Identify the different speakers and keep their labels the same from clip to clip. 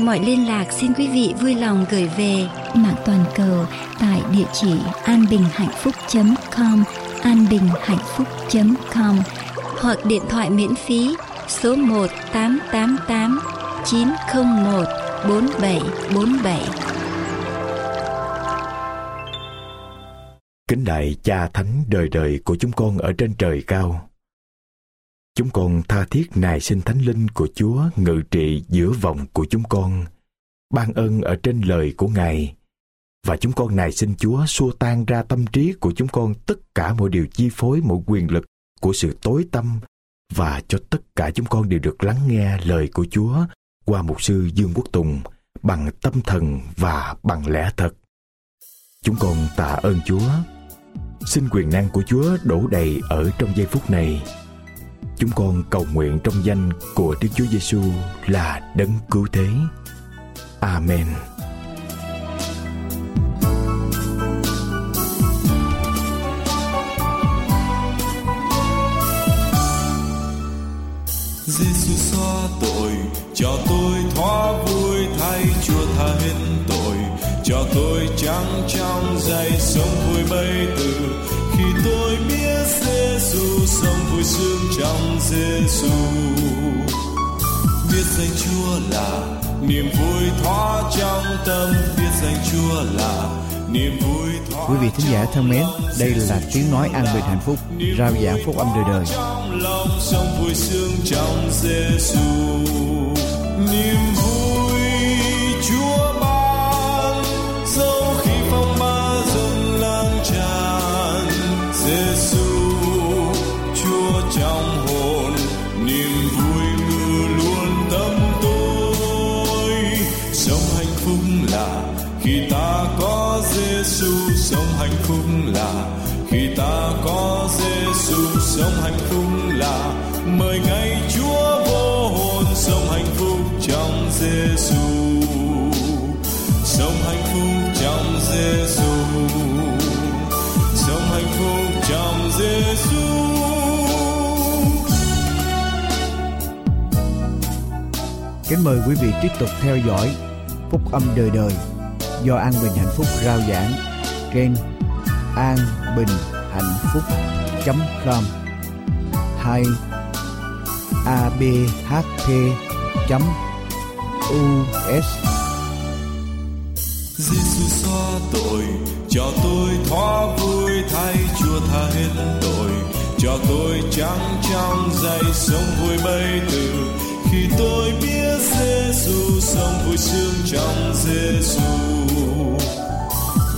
Speaker 1: mọi liên lạc xin quý vị vui lòng gửi về mạng toàn cầu tại địa chỉ anbinhhạnhphúc.com anbinhhạnhphúc.com hoặc điện thoại miễn phí số 1 888 901 4747.
Speaker 2: Kính đại cha thánh đời đời của chúng con ở trên trời cao. Chúng con tha thiết nài xin thánh linh của Chúa ngự trị giữa vòng của chúng con, ban ơn ở trên lời của Ngài. Và chúng con nài xin Chúa xua tan ra tâm trí của chúng con tất cả mọi điều chi phối mọi quyền lực của sự tối tâm và cho tất cả chúng con đều được lắng nghe lời của Chúa qua mục sư Dương Quốc Tùng bằng tâm thần và bằng lẽ thật. Chúng con tạ ơn Chúa. Xin quyền năng của Chúa đổ đầy ở trong giây phút này. Chúng con cầu nguyện trong danh của Đức Chúa Giêsu là đấng cứu thế. Amen.
Speaker 3: Giêsu xóa tội, cho tôi thoát vui thay Chúa tha hết tội, cho tôi trắng trong dày sống vui bay từ sướng trong Giêsu biết danh Chúa là niềm vui thoát trong tâm. Biết danh Chúa là niềm vui thoát
Speaker 4: Quý vị thính giả thân mến, đây là tiếng nói an bình hạnh phúc, rao giảng phúc âm đời đời.
Speaker 3: trong lòng sống vui sướng trong Giêsu niềm là khi ta có Giêsu sống hạnh phúc là mời ngày Chúa vô hồn, sống hạnh phúc trong Giêsu sống hạnh phúc trong Giêsu sống hạnh phúc trong Giêsu
Speaker 4: Kính mời quý vị tiếp tục theo dõi phúc âm đời đời do An Bình Hạnh Phúc rao giảng trên an bình hạnh phúc com. Hay abhp us
Speaker 3: Giêsu xóa tội, cho tôi thoát vui thay Chúa tha hết tội. Cho tôi trắng trong giây sống vui bay từ khi tôi biết Giêsu sống vui sướng trong Giêsu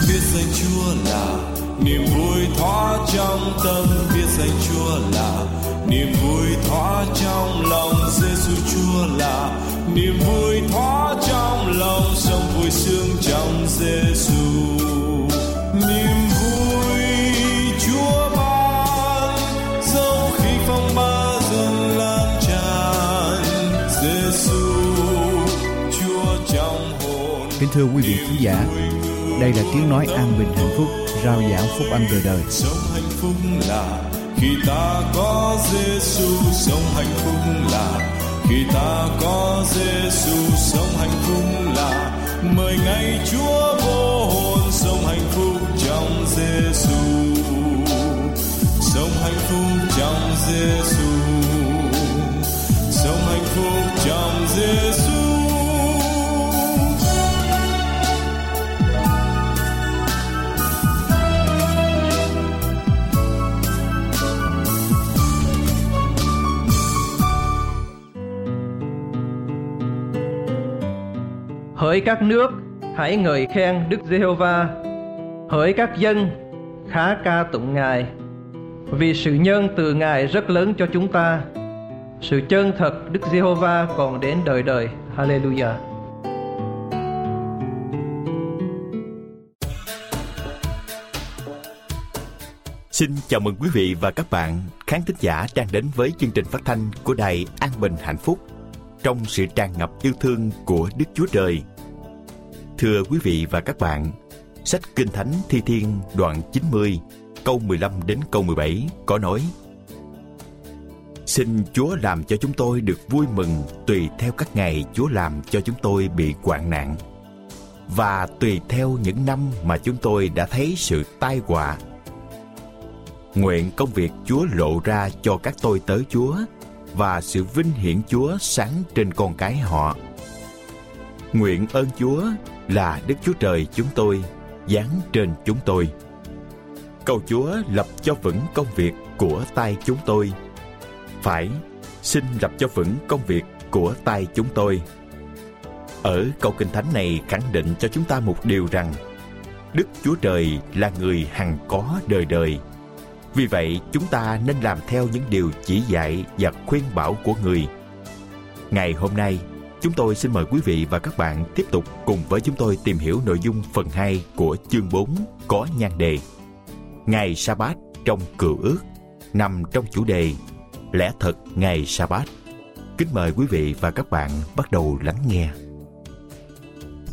Speaker 3: biết danh Chúa là niềm vui thoát trong tâm biết danh Chúa là niềm vui thoát trong lòng Giêsu Chúa là niềm vui thoát trong lòng sống vui sướng trong Giêsu niềm vui Chúa ban dẫu khi phong ba dần lan tràn. Giêsu Chúa trong hồn.
Speaker 4: Kính thưa quý vị khán giả, đây là tiếng nói an bình hạnh phúc rao giảng phúc âm đời đời.
Speaker 3: sống hạnh phúc là khi ta có Giêsu sống hạnh phúc là khi ta có Giêsu sống hạnh phúc là mời ngày Chúa vô hồn. Sống hạnh phúc trong Giêsu sống hạnh phúc trong Giêsu sống hạnh phúc trong Giêsu
Speaker 5: Hỡi các nước, hãy ngợi khen Đức Giê-hô-va. Hỡi các dân, khá ca tụng Ngài. Vì sự nhân từ Ngài rất lớn cho chúng ta. Sự chân thật Đức Giê-hô-va còn đến đời đời. Hallelujah.
Speaker 2: Xin chào mừng quý vị và các bạn khán thính giả đang đến với chương trình phát thanh của Đài An Bình Hạnh Phúc trong sự tràn ngập yêu thương của Đức Chúa Trời. Thưa quý vị và các bạn, sách Kinh Thánh Thi Thiên đoạn 90 câu 15 đến câu 17 có nói Xin Chúa làm cho chúng tôi được vui mừng tùy theo các ngày Chúa làm cho chúng tôi bị hoạn nạn và tùy theo những năm mà chúng tôi đã thấy sự tai họa Nguyện công việc Chúa lộ ra cho các tôi tới Chúa và sự vinh hiển Chúa sáng trên con cái họ. Nguyện ơn Chúa là Đức Chúa Trời chúng tôi giáng trên chúng tôi. Cầu Chúa lập cho vững công việc của tay chúng tôi. Phải, xin lập cho vững công việc của tay chúng tôi. Ở câu kinh thánh này khẳng định cho chúng ta một điều rằng Đức Chúa Trời là người hằng có đời đời vì vậy, chúng ta nên làm theo những điều chỉ dạy và khuyên bảo của người. Ngày hôm nay, chúng tôi xin mời quý vị và các bạn tiếp tục cùng với chúng tôi tìm hiểu nội dung phần 2 của chương 4 có nhan đề Ngày Sa-bát trong cựu ước nằm trong chủ đề Lẽ thật ngày Sa-bát. Kính mời quý vị và các bạn bắt đầu lắng nghe.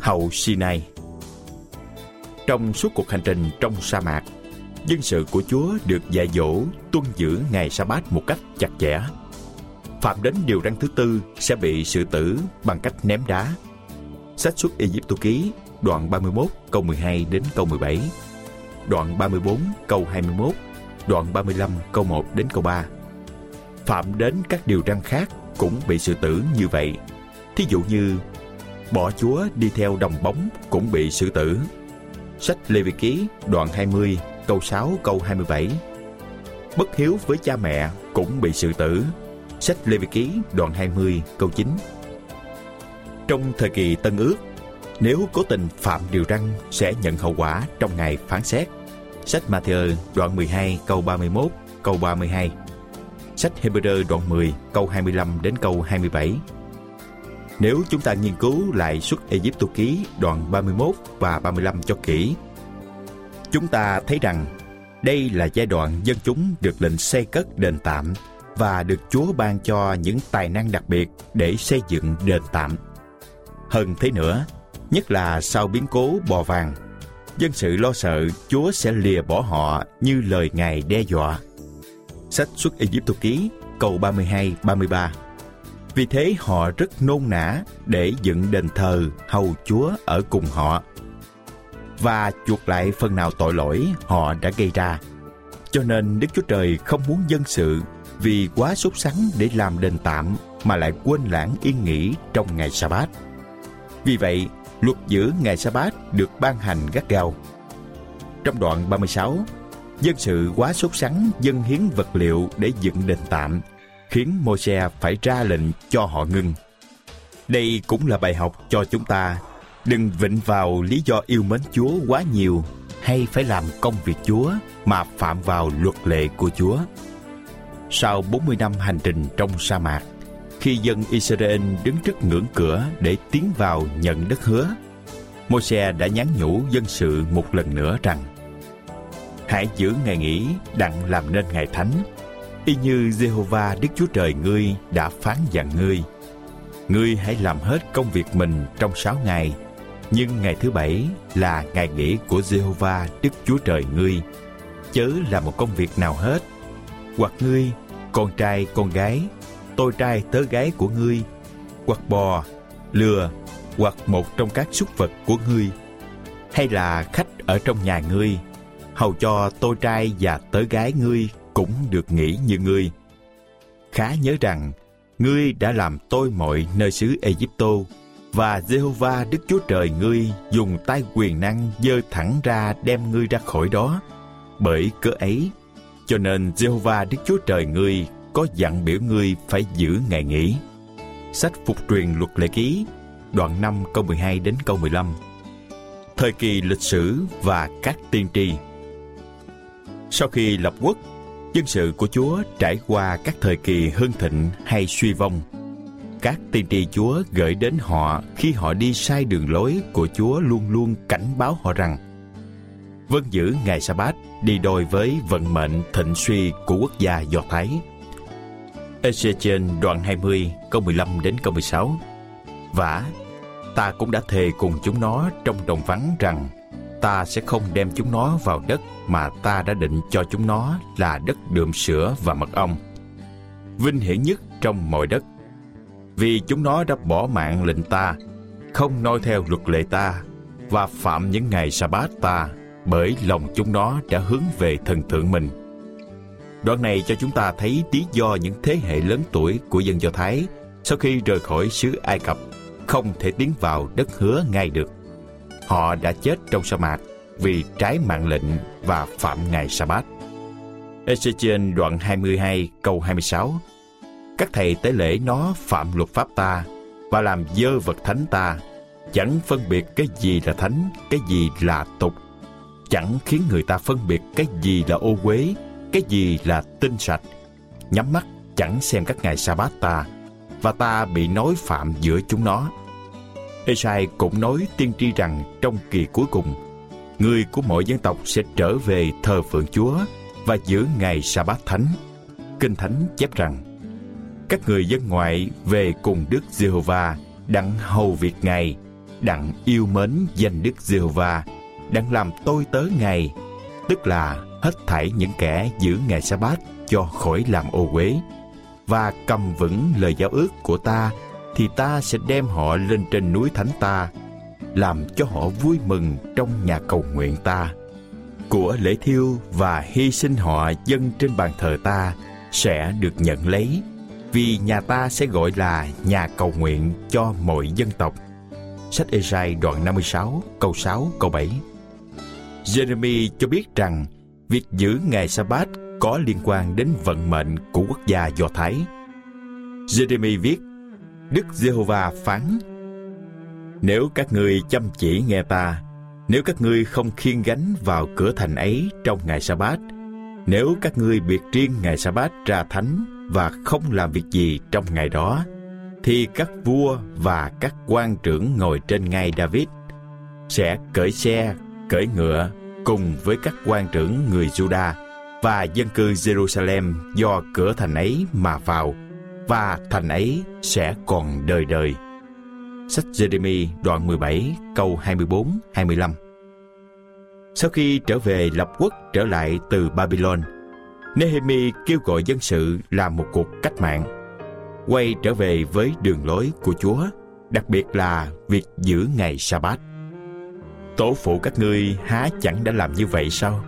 Speaker 2: Hậu Sinai Trong suốt cuộc hành trình trong sa mạc, dân sự của Chúa được dạy dỗ tuân giữ ngày sa bát một cách chặt chẽ. Phạm đến điều răn thứ tư sẽ bị xử tử bằng cách ném đá. Sách xuất Ai Cập ký đoạn 31 câu 12 đến câu 17, đoạn 34 câu 21, đoạn 35 câu 1 đến câu 3. Phạm đến các điều răn khác cũng bị xử tử như vậy. Thí dụ như bỏ Chúa đi theo đồng bóng cũng bị xử tử. Sách Lê Vi Ký đoạn 20 câu 6 câu 27. Bất hiếu với cha mẹ cũng bị sự tử. Sách Lê Vi Ký đoạn 20 câu 9. Trong thời kỳ Tân Ước, nếu cố tình phạm điều răn sẽ nhận hậu quả trong ngày phán xét. Sách Matthew đoạn 12 câu 31 câu 32. Sách Hebrew đoạn 10 câu 25 đến câu 27. Nếu chúng ta nghiên cứu lại suốt Ai Cập ký đoạn 31 và 35 cho kỹ Chúng ta thấy rằng đây là giai đoạn dân chúng được lệnh xây cất đền tạm và được Chúa ban cho những tài năng đặc biệt để xây dựng đền tạm. Hơn thế nữa, nhất là sau biến cố bò vàng, dân sự lo sợ Chúa sẽ lìa bỏ họ như lời Ngài đe dọa. Sách xuất Ai Cập ký câu 32-33 Vì thế họ rất nôn nã để dựng đền thờ hầu Chúa ở cùng họ và chuộc lại phần nào tội lỗi họ đã gây ra. Cho nên Đức Chúa Trời không muốn dân sự vì quá sốt sắng để làm đền tạm mà lại quên lãng yên nghỉ trong ngày sa bát. Vì vậy, luật giữ ngày sa bát được ban hành gắt gao. Trong đoạn 36, dân sự quá sốt sắng dân hiến vật liệu để dựng đền tạm, khiến Môi-se phải ra lệnh cho họ ngưng. Đây cũng là bài học cho chúng ta Đừng vịnh vào lý do yêu mến Chúa quá nhiều hay phải làm công việc Chúa mà phạm vào luật lệ của Chúa. Sau 40 năm hành trình trong sa mạc, khi dân Israel đứng trước ngưỡng cửa để tiến vào nhận đất hứa, Môi-se đã nhắn nhủ dân sự một lần nữa rằng Hãy giữ ngày nghỉ đặng làm nên ngày thánh, y như Jehovah Đức Chúa Trời ngươi đã phán dặn ngươi. Ngươi hãy làm hết công việc mình trong sáu ngày nhưng ngày thứ bảy là ngày nghỉ của Jehovah Đức Chúa Trời ngươi. Chớ là một công việc nào hết. Hoặc ngươi, con trai, con gái, tôi trai tớ gái của ngươi, hoặc bò, lừa, hoặc một trong các súc vật của ngươi, hay là khách ở trong nhà ngươi, hầu cho tôi trai và tớ gái ngươi cũng được nghỉ như ngươi. Khá nhớ rằng, ngươi đã làm tôi mọi nơi xứ Egypto và Jehovah Đức Chúa Trời ngươi dùng tay quyền năng giơ thẳng ra đem ngươi ra khỏi đó. Bởi cớ ấy, cho nên Jehovah Đức Chúa Trời ngươi có dặn biểu ngươi phải giữ ngày nghỉ. Sách Phục truyền luật lệ ký, đoạn 5 câu 12 đến câu 15. Thời kỳ lịch sử và các tiên tri Sau khi lập quốc, dân sự của Chúa trải qua các thời kỳ hưng thịnh hay suy vong – các tiên tri Chúa gửi đến họ khi họ đi sai đường lối của Chúa luôn luôn cảnh báo họ rằng vâng giữ ngày sa bát đi đôi với vận mệnh thịnh suy của quốc gia Do Thái. Ezechiel đoạn 20 câu 15 đến câu 16 Vả, ta cũng đã thề cùng chúng nó trong đồng vắng rằng ta sẽ không đem chúng nó vào đất mà ta đã định cho chúng nó là đất đượm sữa và mật ong. Vinh hiển nhất trong mọi đất. Vì chúng nó đã bỏ mạng lệnh ta, không noi theo luật lệ ta và phạm những ngày sa bát ta bởi lòng chúng nó đã hướng về thần thượng mình. Đoạn này cho chúng ta thấy lý do những thế hệ lớn tuổi của dân Do Thái sau khi rời khỏi xứ Ai Cập không thể tiến vào đất hứa ngay được. Họ đã chết trong sa mạc vì trái mạng lệnh và phạm ngày sa bát. Ezechiel đoạn 22 câu 26 các thầy tế lễ nó phạm luật pháp ta và làm dơ vật thánh ta chẳng phân biệt cái gì là thánh, cái gì là tục chẳng khiến người ta phân biệt cái gì là ô uế, cái gì là tinh sạch. Nhắm mắt chẳng xem các ngày sa bát ta, và ta bị nói phạm giữa chúng nó. Esai cũng nói tiên tri rằng trong kỳ cuối cùng, người của mọi dân tộc sẽ trở về thờ phượng Chúa và giữ ngày sa bát thánh. Kinh Thánh chép rằng, các người dân ngoại về cùng Đức Giê-hô-va đặng hầu việc Ngài, đặng yêu mến danh Đức Giê-hô-va đặng làm tôi tớ Ngài, tức là hết thảy những kẻ giữ ngày sa bát cho khỏi làm ô uế. Và cầm vững lời giáo ước của ta thì ta sẽ đem họ lên trên núi thánh ta làm cho họ vui mừng trong nhà cầu nguyện ta. Của lễ thiêu và hy sinh họ dân trên bàn thờ ta sẽ được nhận lấy vì nhà ta sẽ gọi là nhà cầu nguyện cho mọi dân tộc. Sách Esai đoạn 56 câu 6 câu 7 Jeremy cho biết rằng việc giữ ngày sa bát có liên quan đến vận mệnh của quốc gia Do Thái. Jeremy viết, Đức Giê-hô-va phán, Nếu các ngươi chăm chỉ nghe ta, nếu các ngươi không khiêng gánh vào cửa thành ấy trong ngày sa bát, nếu các ngươi biệt riêng ngày sa bát ra thánh và không làm việc gì trong ngày đó, thì các vua và các quan trưởng ngồi trên ngai David sẽ cởi xe cưỡi ngựa cùng với các quan trưởng người Juda và dân cư Jerusalem do cửa thành ấy mà vào và thành ấy sẽ còn đời đời. Sách Jeremy đoạn 17 câu 24 25. Sau khi trở về lập quốc trở lại từ Babylon, Nehemi kêu gọi dân sự làm một cuộc cách mạng, quay trở về với đường lối của Chúa, đặc biệt là việc giữ ngày Sa-bát. Tổ phụ các ngươi há chẳng đã làm như vậy sao?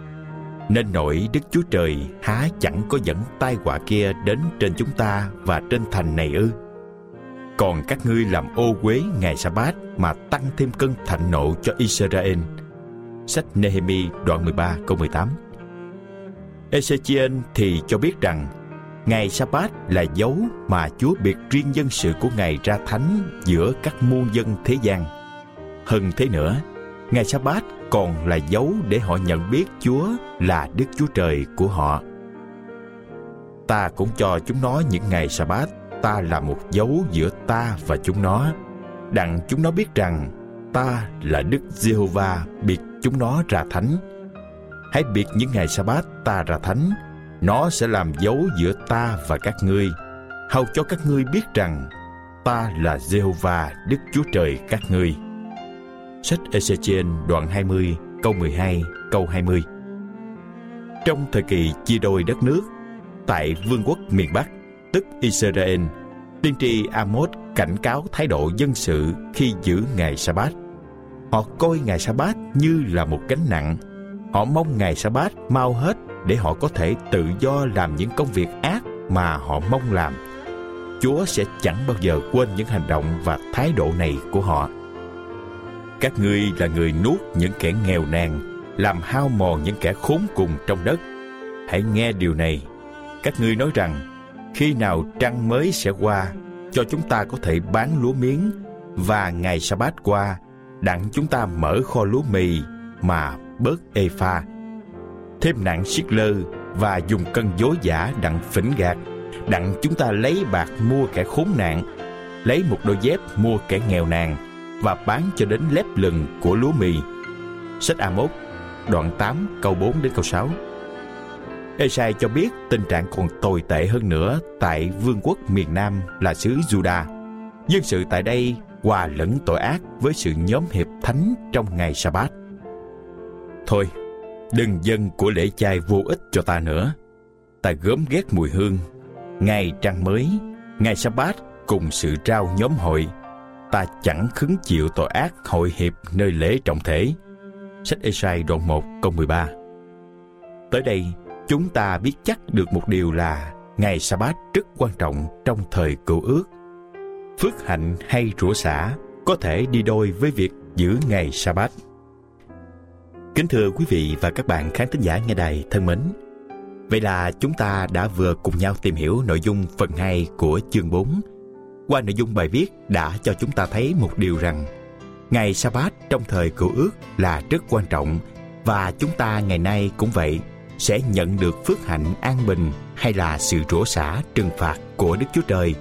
Speaker 2: Nên nổi Đức Chúa Trời há chẳng có dẫn tai họa kia đến trên chúng ta và trên thành này ư? Còn các ngươi làm ô uế ngày sa bát mà tăng thêm cơn thạnh nộ cho Israel. Sách Nehemi đoạn 13 câu 18 Ezechiel thì cho biết rằng Ngày sa bát là dấu mà Chúa biệt riêng dân sự của Ngài ra thánh giữa các muôn dân thế gian. Hơn thế nữa, Ngày sa bát còn là dấu để họ nhận biết Chúa là Đức Chúa Trời của họ. Ta cũng cho chúng nó những ngày sa bát ta là một dấu giữa ta và chúng nó, đặng chúng nó biết rằng ta là Đức Giê-hô-va biệt chúng nó ra thánh. Hãy biệt những ngày sa bát ta ra thánh, nó sẽ làm dấu giữa ta và các ngươi, hầu cho các ngươi biết rằng ta là Giê-hô-va Đức Chúa Trời các ngươi. Sách Ezechiel đoạn 20 câu 12 câu 20 Trong thời kỳ chia đôi đất nước tại vương quốc miền Bắc tức Israel tiên tri Amos cảnh cáo thái độ dân sự khi giữ ngày sa-bát. Họ coi ngày sa-bát như là một gánh nặng. Họ mong ngày sa-bát mau hết để họ có thể tự do làm những công việc ác mà họ mong làm. Chúa sẽ chẳng bao giờ quên những hành động và thái độ này của họ. Các ngươi là người nuốt những kẻ nghèo nàn, làm hao mòn những kẻ khốn cùng trong đất. Hãy nghe điều này. Các ngươi nói rằng, khi nào trăng mới sẽ qua, cho chúng ta có thể bán lúa miếng, và ngày sa bát qua, đặng chúng ta mở kho lúa mì mà bớt ê pha. Thêm nặng siết lơ và dùng cân dối giả đặng phỉnh gạt, đặng chúng ta lấy bạc mua kẻ khốn nạn lấy một đôi dép mua kẻ nghèo nàn và bán cho đến lép lừng của lúa mì. Sách Amos, đoạn 8, câu 4 đến câu 6. Esai cho biết tình trạng còn tồi tệ hơn nữa tại vương quốc miền Nam là xứ Juda. Dân sự tại đây hòa lẫn tội ác với sự nhóm hiệp thánh trong ngày sa-bát. Thôi, đừng dân của lễ chay vô ích cho ta nữa. Ta gớm ghét mùi hương. Ngày trăng mới, ngày sa-bát cùng sự trao nhóm hội, ta chẳng khứng chịu tội ác hội hiệp nơi lễ trọng thể. Sách Esai đoạn 1 câu 13 Tới đây, chúng ta biết chắc được một điều là ngày sa bát rất quan trọng trong thời cựu ước. Phước hạnh hay rủa xả có thể đi đôi với việc giữ ngày sa bát. Kính thưa quý vị và các bạn khán thính giả nghe đài thân mến, Vậy là chúng ta đã vừa cùng nhau tìm hiểu nội dung phần 2 của chương 4. Qua nội dung bài viết đã cho chúng ta thấy một điều rằng ngày sa bát trong thời cựu ước là rất quan trọng và chúng ta ngày nay cũng vậy sẽ nhận được phước hạnh an bình hay là sự rủa xả trừng phạt của Đức Chúa Trời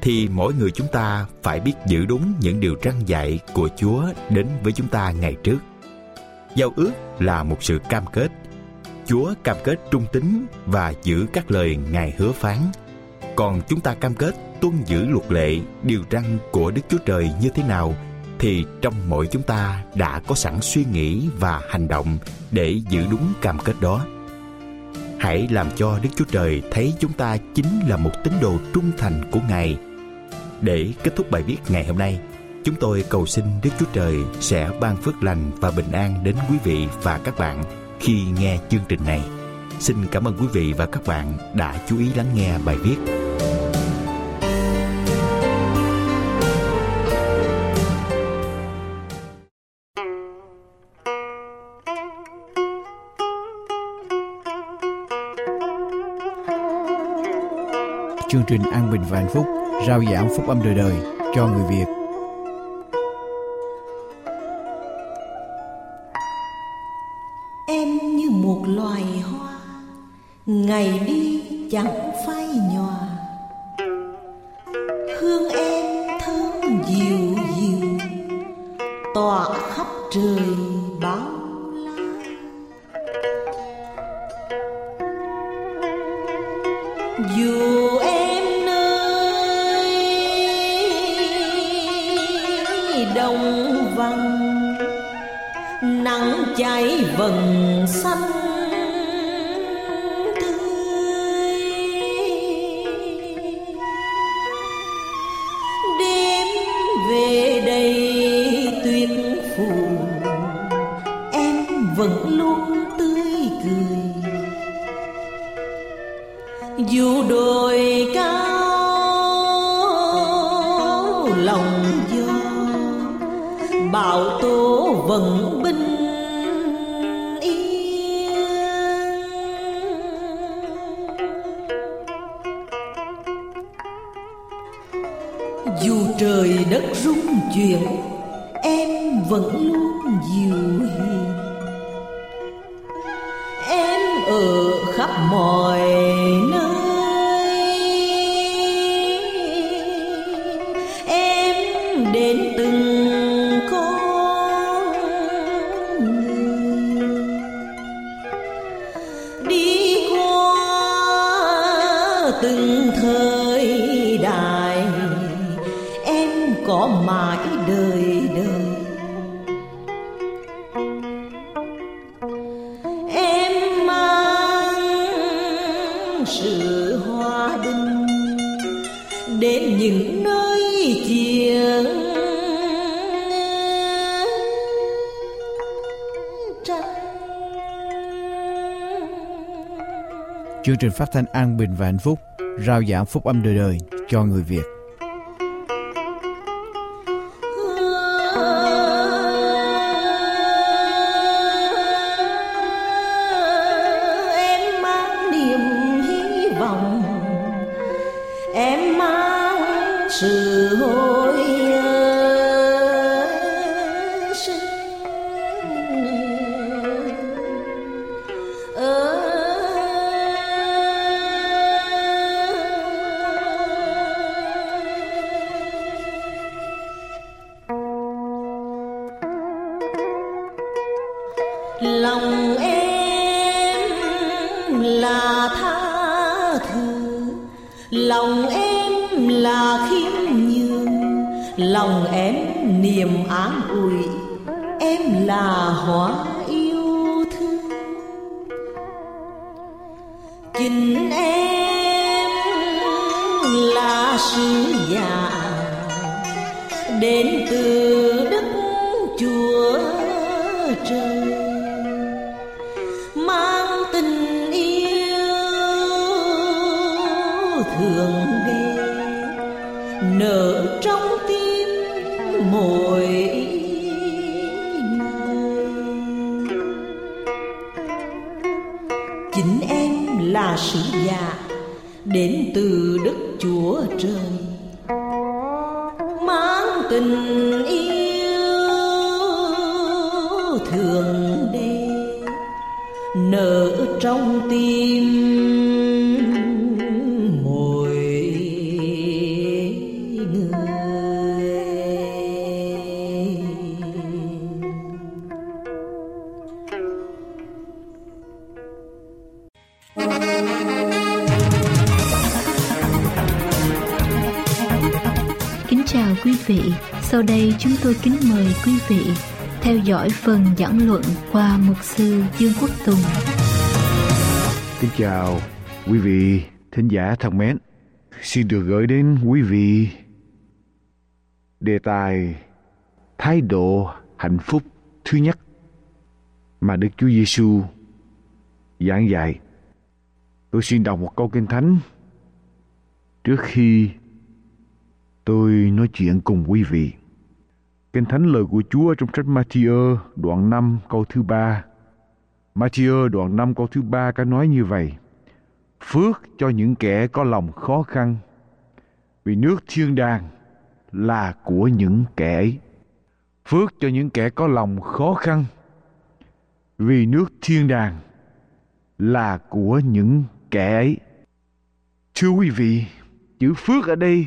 Speaker 2: thì mỗi người chúng ta phải biết giữ đúng những điều răn dạy của Chúa đến với chúng ta ngày trước. Giao ước là một sự cam kết. Chúa cam kết trung tín và giữ các lời Ngài hứa phán. Còn chúng ta cam kết tuân giữ luật lệ, điều răn của Đức Chúa Trời như thế nào thì trong mỗi chúng ta đã có sẵn suy nghĩ và hành động để giữ đúng cam kết đó. Hãy làm cho Đức Chúa Trời thấy chúng ta chính là một tín đồ trung thành của Ngài. Để kết thúc bài viết ngày hôm nay, chúng tôi cầu xin Đức Chúa Trời sẽ ban phước lành và bình an đến quý vị và các bạn khi nghe chương trình này. Xin cảm ơn quý vị và các bạn đã chú ý lắng nghe bài viết.
Speaker 4: chương trình an bình và hạnh phúc, rao giảng phúc âm đời đời cho người Việt.
Speaker 6: Ngày đi chẳng gió bão tố vẫn bình yên. Dù trời đất rung chuyển, em vẫn luôn dịu hiền. Em ở khắp mọi
Speaker 4: Chương trình phát thanh an bình và hạnh phúc, rao giảng phúc âm đời đời cho người Việt.
Speaker 6: Là tha thứ lòng em là khiêm nhường, lòng em niềm an ủi em là hóa. Đến từ đức chúa trời. Mang tình yêu thường đế nở trong tim
Speaker 7: tôi kính mời quý vị theo dõi phần giảng luận qua mục sư Dương Quốc Tùng.
Speaker 8: Kính chào quý vị thính giả thân mến. Xin được gửi đến quý vị đề tài thái độ hạnh phúc thứ nhất mà Đức Chúa Giêsu giảng dạy. Tôi xin đọc một câu kinh thánh trước khi tôi nói chuyện cùng quý vị. Kinh thánh lời của Chúa trong sách Matthew đoạn 5 câu thứ 3. Matthew đoạn 5 câu thứ 3 có nói như vậy. Phước cho những kẻ có lòng khó khăn, vì nước thiên đàng là của những kẻ ấy. Phước cho những kẻ có lòng khó khăn, vì nước thiên đàng là của những kẻ ấy. Thưa quý vị, chữ phước ở đây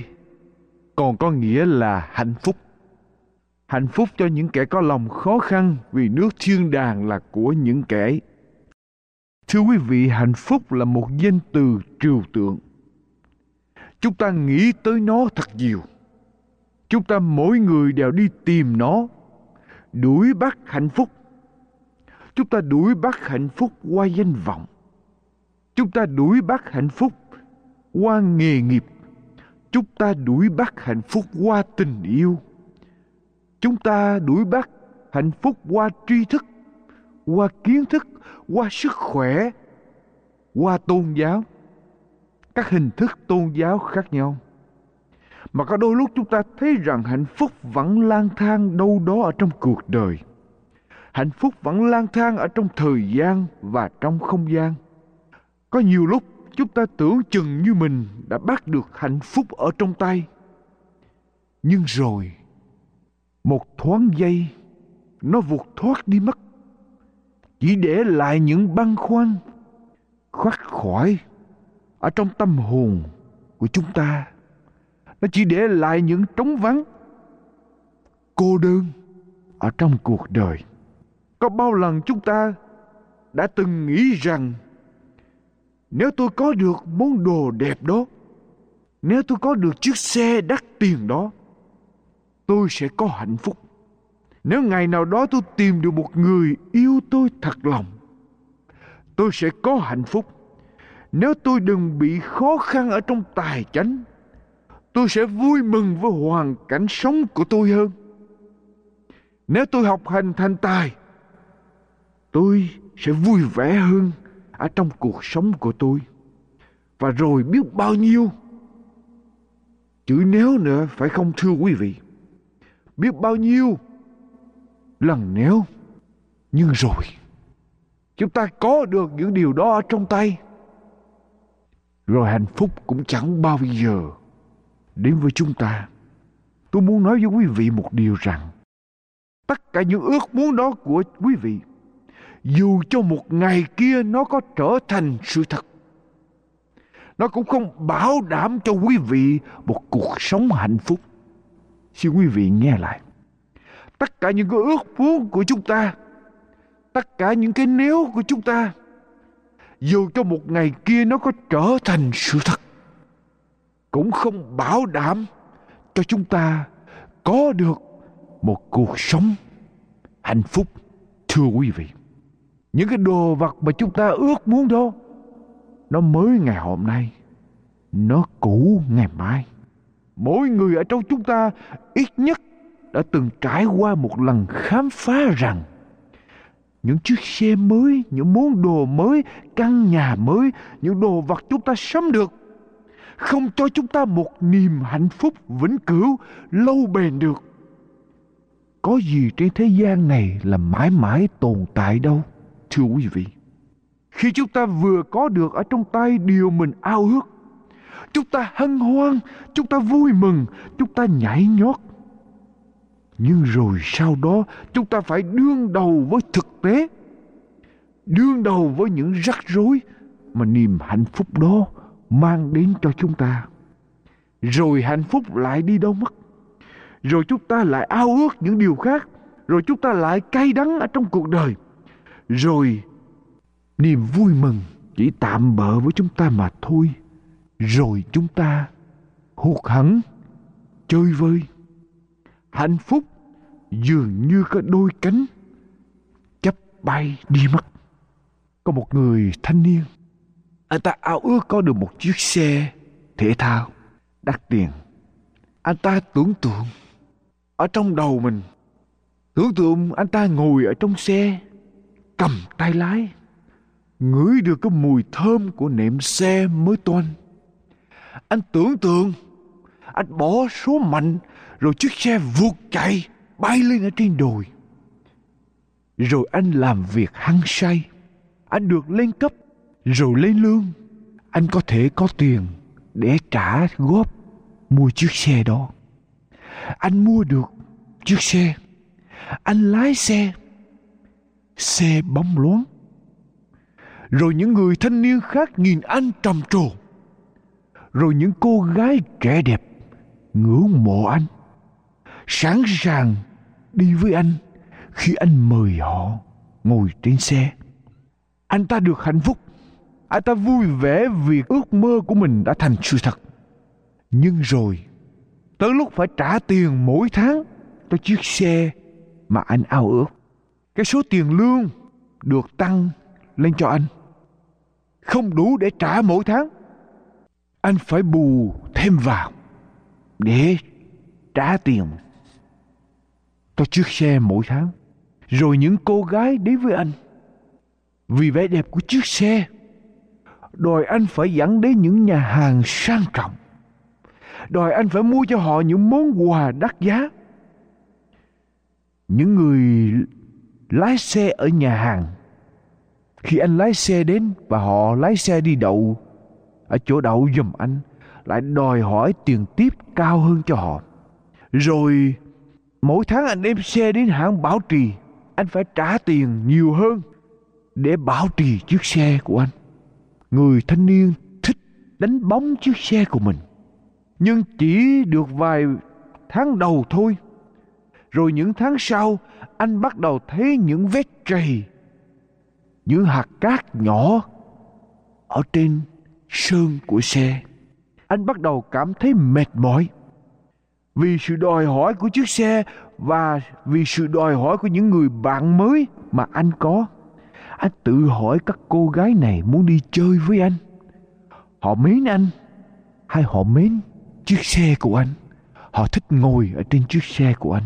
Speaker 8: còn có nghĩa là hạnh phúc. Hạnh phúc cho những kẻ có lòng khó khăn vì nước thiên đàng là của những kẻ. Thưa quý vị, hạnh phúc là một danh từ trừu tượng. Chúng ta nghĩ tới nó thật nhiều. Chúng ta mỗi người đều đi tìm nó, đuổi bắt hạnh phúc. Chúng ta đuổi bắt hạnh phúc qua danh vọng. Chúng ta đuổi bắt hạnh phúc qua nghề nghiệp. Chúng ta đuổi bắt hạnh phúc qua tình yêu. Chúng ta đuổi bắt hạnh phúc qua tri thức, qua kiến thức, qua sức khỏe, qua tôn giáo. Các hình thức tôn giáo khác nhau. Mà có đôi lúc chúng ta thấy rằng hạnh phúc vẫn lang thang đâu đó ở trong cuộc đời. Hạnh phúc vẫn lang thang ở trong thời gian và trong không gian. Có nhiều lúc chúng ta tưởng chừng như mình đã bắt được hạnh phúc ở trong tay. Nhưng rồi, một thoáng giây, nó vụt thoát đi mất. Chỉ để lại những băn khoăn, khoác khỏi ở trong tâm hồn của chúng ta. Nó chỉ để lại những trống vắng, cô đơn ở trong cuộc đời. Có bao lần chúng ta đã từng nghĩ rằng nếu tôi có được món đồ đẹp đó, nếu tôi có được chiếc xe đắt tiền đó, tôi sẽ có hạnh phúc. Nếu ngày nào đó tôi tìm được một người yêu tôi thật lòng, tôi sẽ có hạnh phúc. Nếu tôi đừng bị khó khăn ở trong tài chánh, tôi sẽ vui mừng với hoàn cảnh sống của tôi hơn. Nếu tôi học hành thành tài, tôi sẽ vui vẻ hơn ở trong cuộc sống của tôi. Và rồi biết bao nhiêu chữ nếu nữa phải không thưa quý vị? Biết bao nhiêu lần nếu. Nhưng rồi, chúng ta có được những điều đó ở trong tay. Rồi hạnh phúc cũng chẳng bao giờ đến với chúng ta. Tôi muốn nói với quý vị một điều rằng, tất cả những ước muốn đó của quý vị, dù cho một ngày kia nó có trở thành sự thật, nó cũng không bảo đảm cho quý vị một cuộc sống hạnh phúc xin quý vị nghe lại. Tất cả những cái ước muốn của chúng ta, tất cả những cái nếu của chúng ta, dù cho một ngày kia nó có trở thành sự thật, cũng không bảo đảm cho chúng ta có được một cuộc sống hạnh phúc, thưa quý vị. Những cái đồ vật mà chúng ta ước muốn đó, nó mới ngày hôm nay, nó cũ ngày mai mỗi người ở trong chúng ta ít nhất đã từng trải qua một lần khám phá rằng những chiếc xe mới, những món đồ mới, căn nhà mới, những đồ vật chúng ta sắm được không cho chúng ta một niềm hạnh phúc vĩnh cửu lâu bền được. Có gì trên thế gian này là mãi mãi tồn tại đâu, thưa quý vị. Khi chúng ta vừa có được ở trong tay điều mình ao ước, chúng ta hân hoan, chúng ta vui mừng, chúng ta nhảy nhót. Nhưng rồi sau đó chúng ta phải đương đầu với thực tế, đương đầu với những rắc rối mà niềm hạnh phúc đó mang đến cho chúng ta. Rồi hạnh phúc lại đi đâu mất. Rồi chúng ta lại ao ước những điều khác. Rồi chúng ta lại cay đắng ở trong cuộc đời. Rồi niềm vui mừng chỉ tạm bỡ với chúng ta mà thôi. Rồi chúng ta hụt hẫng chơi vơi. Hạnh phúc dường như có đôi cánh chấp bay đi mất. Có một người thanh niên anh ta ao ước có được một chiếc xe thể thao đắt tiền. Anh ta tưởng tượng ở trong đầu mình tưởng tượng anh ta ngồi ở trong xe, cầm tay lái, ngửi được cái mùi thơm của nệm xe mới toanh anh tưởng tượng, anh bỏ số mạnh, rồi chiếc xe vụt chạy, bay lên ở trên đồi. Rồi anh làm việc hăng say. Anh được lên cấp, rồi lên lương. Anh có thể có tiền để trả góp mua chiếc xe đó. Anh mua được chiếc xe. Anh lái xe. Xe bóng loáng. Rồi những người thanh niên khác nhìn anh trầm trồ rồi những cô gái trẻ đẹp ngưỡng mộ anh sẵn sàng đi với anh khi anh mời họ ngồi trên xe anh ta được hạnh phúc anh ta vui vẻ vì ước mơ của mình đã thành sự thật. Nhưng rồi, tới lúc phải trả tiền mỗi tháng cho chiếc xe mà anh ao ước. Cái số tiền lương được tăng lên cho anh. Không đủ để trả mỗi tháng. Anh phải bù thêm vào để trả tiền. Cho chiếc xe mỗi tháng. Rồi những cô gái đến với anh. Vì vẻ đẹp của chiếc xe, đòi anh phải dẫn đến những nhà hàng sang trọng. Đòi anh phải mua cho họ những món quà đắt giá. Những người lái xe ở nhà hàng, khi anh lái xe đến và họ lái xe đi đậu ở chỗ đậu giùm anh, lại đòi hỏi tiền tiếp cao hơn cho họ. Rồi, mỗi tháng anh đem xe đến hãng bảo trì, anh phải trả tiền nhiều hơn để bảo trì chiếc xe của anh. Người thanh niên thích đánh bóng chiếc xe của mình, nhưng chỉ được vài tháng đầu thôi. Rồi những tháng sau, anh bắt đầu thấy những vết trầy những hạt cát nhỏ ở trên sơn của xe. Anh bắt đầu cảm thấy mệt mỏi. Vì sự đòi hỏi của chiếc xe và vì sự đòi hỏi của những người bạn mới mà anh có, anh tự hỏi các cô gái này muốn đi chơi với anh. Họ mến anh hay họ mến chiếc xe của anh? Họ thích ngồi ở trên chiếc xe của anh.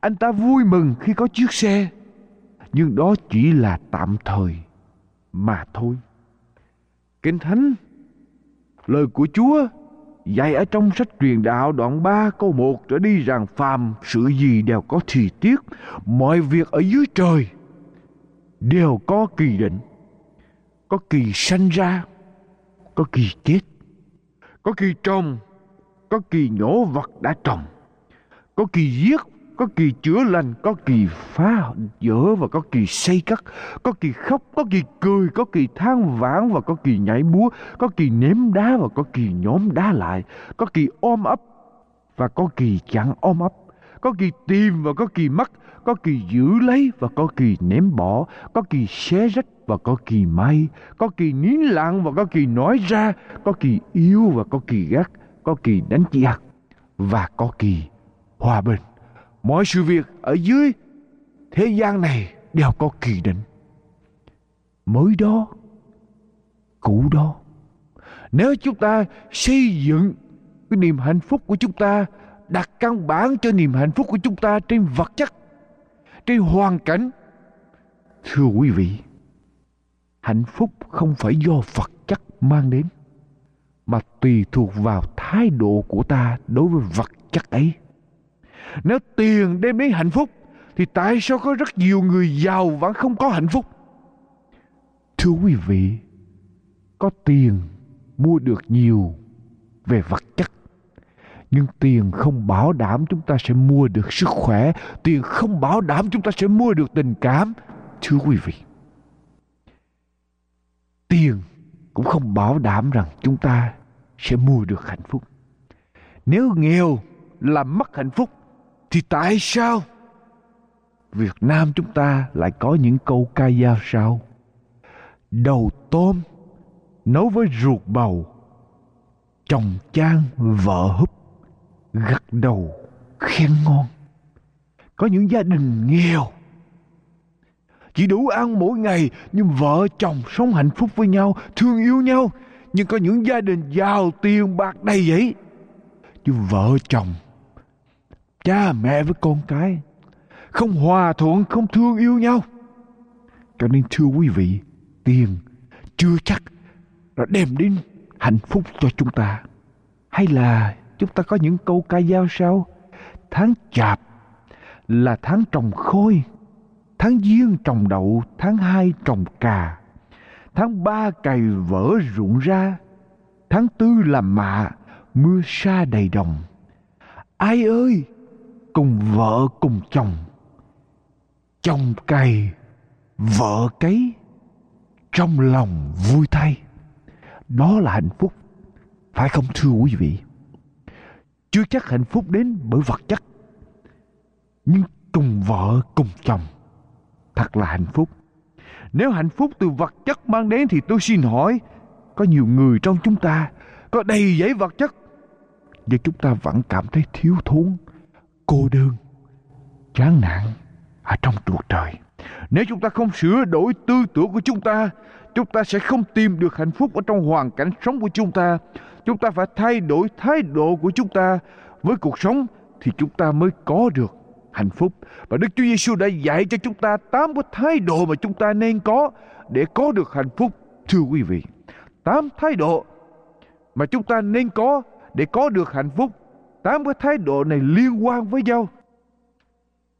Speaker 8: Anh ta vui mừng khi có chiếc xe, nhưng đó chỉ là tạm thời mà thôi kinh thánh. Lời của chúa dạy ở trong sách truyền đạo đoạn 3 câu 1 trở đi rằng phàm sự gì đều có thì tiết mọi việc ở dưới trời đều có kỳ định, có kỳ sanh ra, có kỳ chết, có kỳ trồng, có kỳ nhổ vật đã trồng, có kỳ giết có kỳ chữa lành có kỳ phá vỡ và có kỳ xây cắt có kỳ khóc có kỳ cười có kỳ than vãn và có kỳ nhảy múa có kỳ ném đá và có kỳ nhóm đá lại có kỳ ôm ấp và có kỳ chẳng ôm ấp có kỳ tìm và có kỳ mất có kỳ giữ lấy và có kỳ ném bỏ có kỳ xé rách và có kỳ may có kỳ nín lặng và có kỳ nói ra có kỳ yêu và có kỳ gắt có kỳ đánh giặc và có kỳ hòa bình mọi sự việc ở dưới thế gian này đều có kỳ định. Mới đó, cũ đó, nếu chúng ta xây dựng cái niềm hạnh phúc của chúng ta, đặt căn bản cho niềm hạnh phúc của chúng ta trên vật chất, trên hoàn cảnh, thưa quý vị, hạnh phúc không phải do vật chất mang đến, mà tùy thuộc vào thái độ của ta đối với vật chất ấy nếu tiền đem đến hạnh phúc, thì tại sao có rất nhiều người giàu vẫn không có hạnh phúc? Thưa quý vị, có tiền mua được nhiều về vật chất, nhưng tiền không bảo đảm chúng ta sẽ mua được sức khỏe, tiền không bảo đảm chúng ta sẽ mua được tình cảm. Thưa quý vị, tiền cũng không bảo đảm rằng chúng ta sẽ mua được hạnh phúc. Nếu nghèo làm mất hạnh phúc thì tại sao? Việt nam chúng ta lại có những câu ca dao sao? Đầu tôm, nấu với ruột bầu. Chồng chan, vợ húp. Gật đầu, khen ngon. Có những gia đình nghèo. Chỉ đủ ăn mỗi ngày, nhưng vợ, chồng sống hạnh phúc với nhau, thương yêu nhau. Nhưng có những gia đình giàu tiền bạc đầy giấy nhưng vợ, chồng cha mẹ với con cái. Không hòa thuận, không thương yêu nhau. Cho nên, thưa quý vị, tiền chưa chắc đã đem đến hạnh phúc cho chúng ta. Hay là chúng ta có những câu ca dao sao? Tháng chạp là tháng trồng khôi, tháng giêng trồng đậu, tháng hai trồng cà, tháng ba cày vỡ ruộng ra, tháng tư làm mạ, mưa sa đầy đồng. Ai ơi cùng vợ cùng chồng. Chồng cày, vợ cấy, trong lòng vui thay. Đó là hạnh phúc, phải không thưa quý vị? Chưa chắc hạnh phúc đến bởi vật chất, nhưng cùng vợ cùng chồng, thật là hạnh phúc. Nếu hạnh phúc từ vật chất mang đến thì tôi xin hỏi, có nhiều người trong chúng ta có đầy giấy vật chất, nhưng chúng ta vẫn cảm thấy thiếu thốn cô đơn chán nản ở trong cuộc trời nếu chúng ta không sửa đổi tư tưởng của chúng ta chúng ta sẽ không tìm được hạnh phúc ở trong hoàn cảnh sống của chúng ta. Chúng ta phải thay đổi thái độ của chúng ta. Với cuộc sống thì chúng ta mới có được hạnh phúc. Và Đức Chúa Giêsu đã dạy cho chúng ta tám cái thái độ mà chúng ta nên có để có được hạnh phúc, thưa quý vị. Tám thái độ mà chúng ta nên có để có được hạnh phúc tám cái thái độ này liên quan với nhau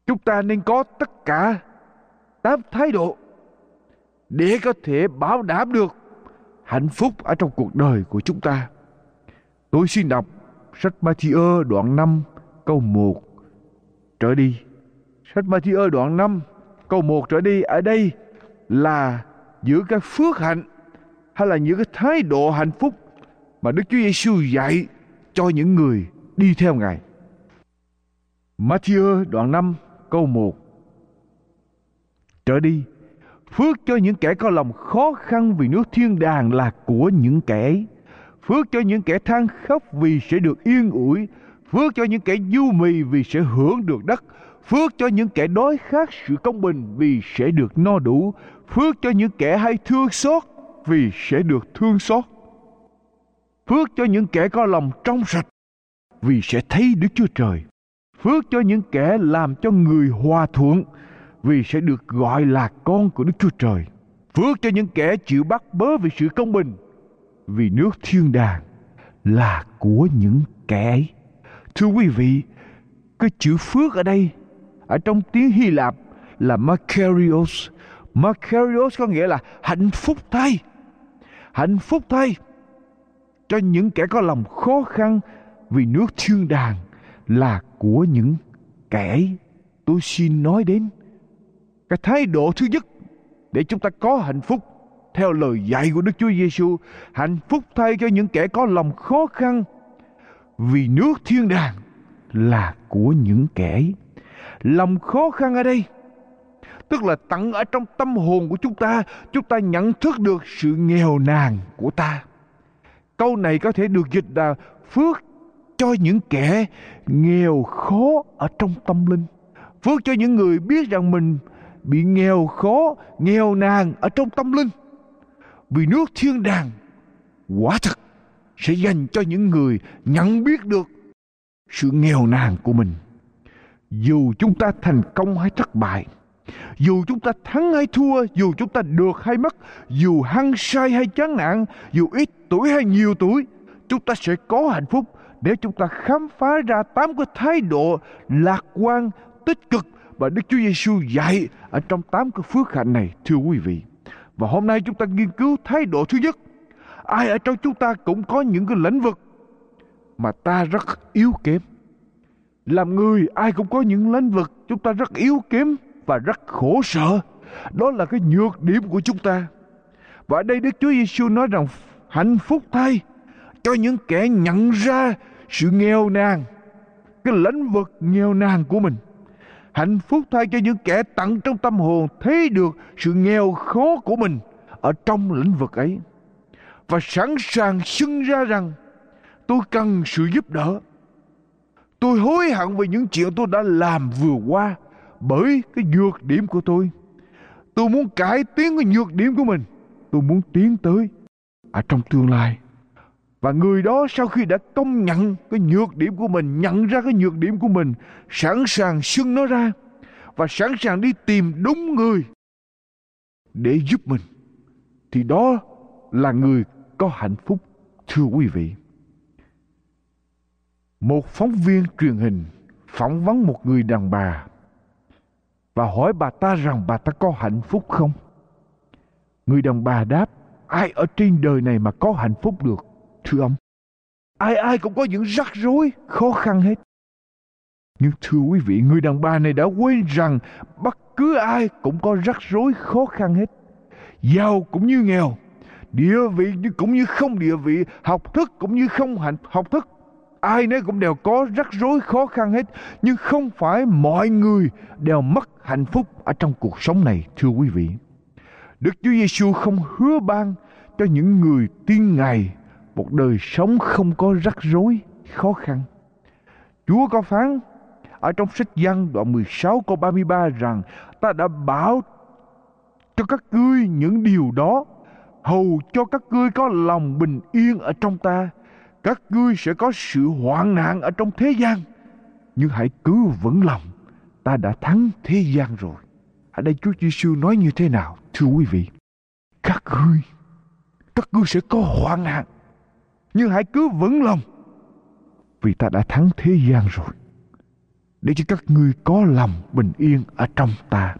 Speaker 8: chúng ta nên có tất cả tám thái độ để có thể bảo đảm được hạnh phúc ở trong cuộc đời của chúng ta. Tôi xin đọc sách Matthew đoạn 5 câu 1 trở đi. Sách Matthew đoạn 5 câu 1 trở đi ở đây là giữa cái phước hạnh hay là những cái thái độ hạnh phúc mà Đức Chúa Giêsu dạy cho những người đi theo Ngài. Matthew đoạn 5 câu 1 Trở đi, phước cho những kẻ có lòng khó khăn vì nước thiên đàng là của những kẻ ấy. Phước cho những kẻ than khóc vì sẽ được yên ủi. Phước cho những kẻ du mì vì sẽ hưởng được đất. Phước cho những kẻ đói khát sự công bình vì sẽ được no đủ. Phước cho những kẻ hay thương xót vì sẽ được thương xót. Phước cho những kẻ có lòng trong sạch vì sẽ thấy Đức Chúa Trời. Phước cho những kẻ làm cho người hòa thuận vì sẽ được gọi là con của Đức Chúa Trời. Phước cho những kẻ chịu bắt bớ vì sự công bình, vì nước thiên đàng là của những kẻ ấy. Thưa quý vị, cái chữ phước ở đây, ở trong tiếng Hy Lạp là Makarios. Makarios có nghĩa là hạnh phúc thay. Hạnh phúc thay cho những kẻ có lòng khó khăn vì nước thiên đàng là của những kẻ tôi xin nói đến cái thái độ thứ nhất để chúng ta có hạnh phúc theo lời dạy của Đức Chúa Giêsu, hạnh phúc thay cho những kẻ có lòng khó khăn. Vì nước thiên đàng là của những kẻ lòng khó khăn ở đây tức là tận ở trong tâm hồn của chúng ta chúng ta nhận thức được sự nghèo nàn của ta. Câu này có thể được dịch là phước cho những kẻ nghèo khó ở trong tâm linh. Phước cho những người biết rằng mình bị nghèo khó, nghèo nàn ở trong tâm linh. Vì nước thiên đàng, quả thật sẽ dành cho những người nhận biết được sự nghèo nàn của mình. Dù chúng ta thành công hay thất bại, dù chúng ta thắng hay thua, dù chúng ta được hay mất, dù hăng say hay chán nản, dù ít tuổi hay nhiều tuổi, chúng ta sẽ có hạnh phúc nếu chúng ta khám phá ra tám cái thái độ lạc quan, tích cực và Đức Chúa Giêsu dạy ở trong tám cái phước hạnh này, thưa quý vị. Và hôm nay chúng ta nghiên cứu thái độ thứ nhất. Ai ở trong chúng ta cũng có những cái lĩnh vực mà ta rất yếu kém. Làm người, ai cũng có những lĩnh vực chúng ta rất yếu kém và rất khổ sở. Đó là cái nhược điểm của chúng ta. Và ở đây Đức Chúa Giêsu nói rằng hạnh phúc thay cho những kẻ nhận ra sự nghèo nàn, cái lĩnh vực nghèo nàn của mình. Hạnh phúc thay cho những kẻ tận trong tâm hồn thấy được sự nghèo khó của mình ở trong lĩnh vực ấy. Và sẵn sàng xưng ra rằng tôi cần sự giúp đỡ. Tôi hối hận về những chuyện tôi đã làm vừa qua bởi cái nhược điểm của tôi. Tôi muốn cải tiến cái nhược điểm của mình. Tôi muốn tiến tới ở trong tương lai và người đó sau khi đã công nhận cái nhược điểm của mình, nhận ra cái nhược điểm của mình, sẵn sàng xưng nó ra và sẵn sàng đi tìm đúng người để giúp mình, thì đó là người có hạnh phúc, thưa quý vị. Một phóng viên truyền hình phỏng vấn một người đàn bà và hỏi bà ta rằng bà ta có hạnh phúc không? Người đàn bà đáp, ai ở trên đời này mà có hạnh phúc được? Thưa ông. Ai ai cũng có những rắc rối, khó khăn hết. Nhưng thưa quý vị, người đàn bà này đã quên rằng bất cứ ai cũng có rắc rối, khó khăn hết. Giàu cũng như nghèo, địa vị cũng như không địa vị, học thức cũng như không hạnh, học thức. Ai nấy cũng đều có rắc rối, khó khăn hết. Nhưng không phải mọi người đều mất hạnh phúc ở trong cuộc sống này, thưa quý vị. Đức Chúa Giêsu không hứa ban cho những người tin Ngài một đời sống không có rắc rối, khó khăn. Chúa có phán ở trong sách văn đoạn 16 câu 33 rằng ta đã bảo cho các ngươi những điều đó. Hầu cho các ngươi có lòng bình yên ở trong ta các ngươi sẽ có sự hoạn nạn ở trong thế gian. Nhưng hãy cứ vững lòng ta đã thắng thế gian rồi. Ở đây Chúa Giêsu nói như thế nào thưa quý vị? Các ngươi các ngươi sẽ có hoạn nạn nhưng hãy cứ vững lòng, vì ta đã thắng thế gian rồi. Để cho các ngươi có lòng bình yên ở trong ta.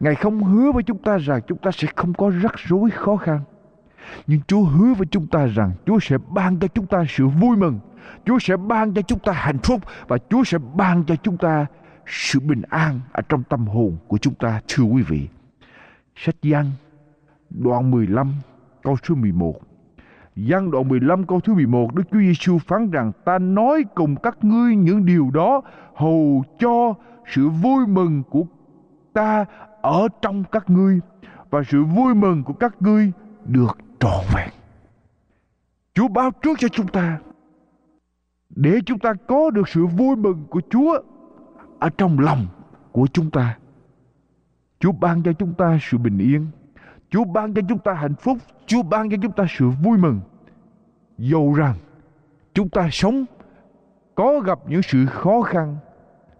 Speaker 8: Ngài không hứa với chúng ta rằng chúng ta sẽ không có rắc rối khó khăn. Nhưng chúa hứa với chúng ta rằng chúa sẽ ban cho chúng ta sự vui mừng. Chúa sẽ ban cho chúng ta hạnh phúc và chúa sẽ ban cho chúng ta sự bình an ở trong tâm hồn của chúng ta, thưa quý vị. Sách Giăng đoạn 15 câu số 11 Giăng đoạn 15 câu thứ 11 Đức Chúa Giêsu phán rằng, ta nói cùng các ngươi những điều đó, hầu cho sự vui mừng của ta ở trong các ngươi, và sự vui mừng của các ngươi được trọn vẹn. Chúa báo trước cho chúng ta, để chúng ta có được sự vui mừng của Chúa ở trong lòng của chúng ta. Chúa ban cho chúng ta sự bình yên Chúa ban cho chúng ta hạnh phúc, Chúa ban cho chúng ta sự vui mừng. Dầu rằng chúng ta sống có gặp những sự khó khăn,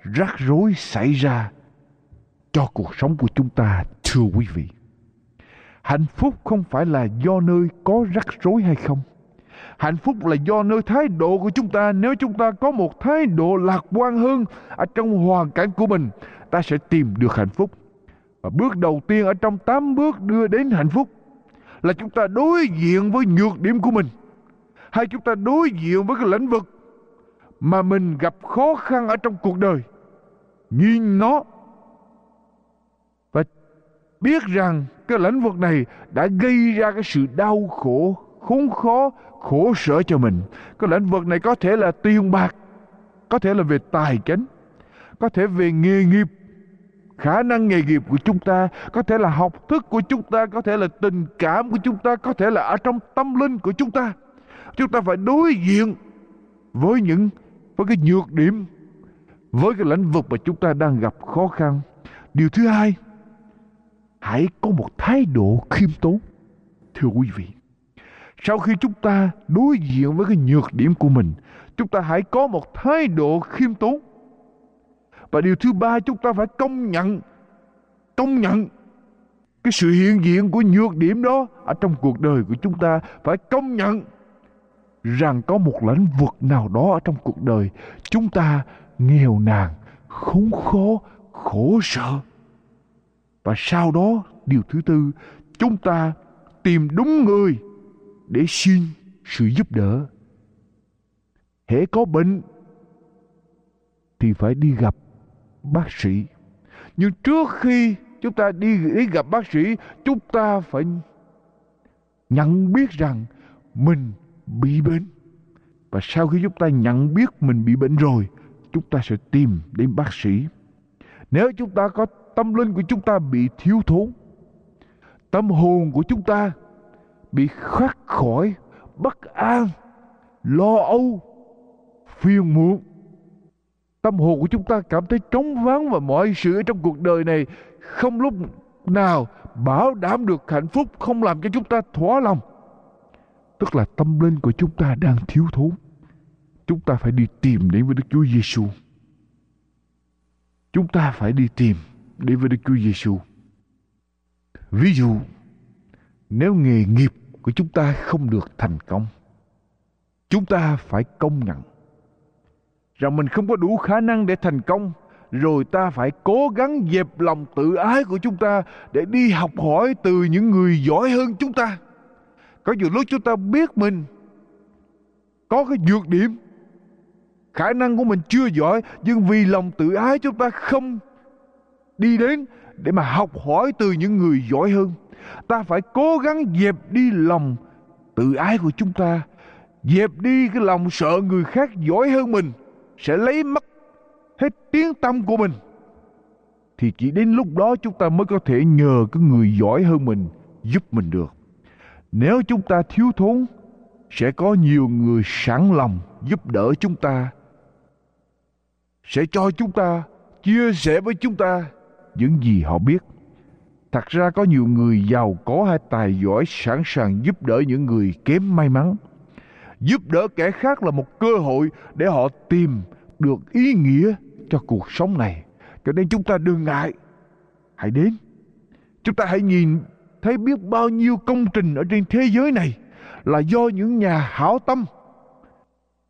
Speaker 8: rắc rối xảy ra cho cuộc sống của chúng ta, thưa quý vị. Hạnh phúc không phải là do nơi có rắc rối hay không. Hạnh phúc là do nơi thái độ của chúng ta. Nếu chúng ta có một thái độ lạc quan hơn ở trong hoàn cảnh của mình, ta sẽ tìm được hạnh phúc và bước đầu tiên ở trong tám bước đưa đến hạnh phúc là chúng ta đối diện với nhược điểm của mình, hay chúng ta đối diện với cái lĩnh vực mà mình gặp khó khăn ở trong cuộc đời. Nhìn nó và biết rằng cái lĩnh vực này đã gây ra cái sự đau khổ, khốn khó, khổ sở cho mình. Cái lĩnh vực này có thể là tiền bạc, có thể là về tài chính, có thể về nghề nghiệp khả năng nghề nghiệp của chúng ta, có thể là học thức của chúng ta, có thể là tình cảm của chúng ta, có thể là ở trong tâm linh của chúng ta. Chúng ta phải đối diện với những, với cái nhược điểm, với cái lĩnh vực mà chúng ta đang gặp khó khăn. Điều thứ hai, hãy có một thái độ khiêm tốn, thưa quý vị. Sau khi chúng ta đối diện với cái nhược điểm của mình, chúng ta hãy có một thái độ khiêm tốn và điều thứ ba chúng ta phải công nhận. Công nhận cái sự hiện diện của nhược điểm đó ở trong cuộc đời của chúng ta. Phải công nhận rằng có một lĩnh vực nào đó ở trong cuộc đời chúng ta nghèo nàn, khốn khó, khổ sở. Và sau đó, điều thứ tư, chúng ta tìm đúng người để xin sự giúp đỡ. Hễ có bệnh thì phải đi gặp bác sĩ. Nhưng trước khi chúng ta đi đến gặp bác sĩ, chúng ta phải nhận biết rằng mình bị bệnh. Và sau khi chúng ta nhận biết mình bị bệnh rồi, chúng ta sẽ tìm đến bác sĩ. Nếu chúng ta có tâm linh của chúng ta bị thiếu thốn, tâm hồn của chúng ta bị khắc khỏi, bất an, lo âu, phiền muộn tâm hồn của chúng ta cảm thấy trống vắng và mọi sự trong cuộc đời này không lúc nào bảo đảm được hạnh phúc, không làm cho chúng ta thỏa lòng. Tức là tâm linh của chúng ta đang thiếu thốn. Chúng ta phải đi tìm đến với Đức Chúa Giêsu chúng ta phải đi tìm đến với Đức Chúa Giêsu ví dụ, nếu nghề nghiệp của chúng ta không được thành công, chúng ta phải công nhận rằng mình không có đủ khả năng để thành công, rồi ta phải cố gắng dẹp lòng tự ái của chúng ta để đi học hỏi từ những người giỏi hơn chúng ta. Có nhiều lúc chúng ta biết mình có cái nhược điểm, khả năng của mình chưa giỏi, nhưng vì lòng tự ái chúng ta không đi đến để mà học hỏi từ những người giỏi hơn, ta phải cố gắng dẹp đi lòng tự ái của chúng ta, dẹp đi cái lòng sợ người khác giỏi hơn mình sẽ lấy mất hết tiếng tâm của mình. Thì chỉ đến lúc đó chúng ta mới có thể nhờ cái người giỏi hơn mình giúp mình được. Nếu chúng ta thiếu thốn, sẽ có nhiều người sẵn lòng giúp đỡ chúng ta, sẽ cho chúng ta, chia sẻ với chúng ta những gì họ biết. Thật ra có nhiều người giàu có hay tài giỏi sẵn sàng giúp đỡ những người kém may mắn. Giúp đỡ kẻ khác là một cơ hội để họ tìm được ý nghĩa cho cuộc sống này. Cho nên chúng ta đừng ngại. Hãy đến. Chúng ta hãy nhìn thấy biết bao nhiêu công trình ở trên thế giới này là do những nhà hảo tâm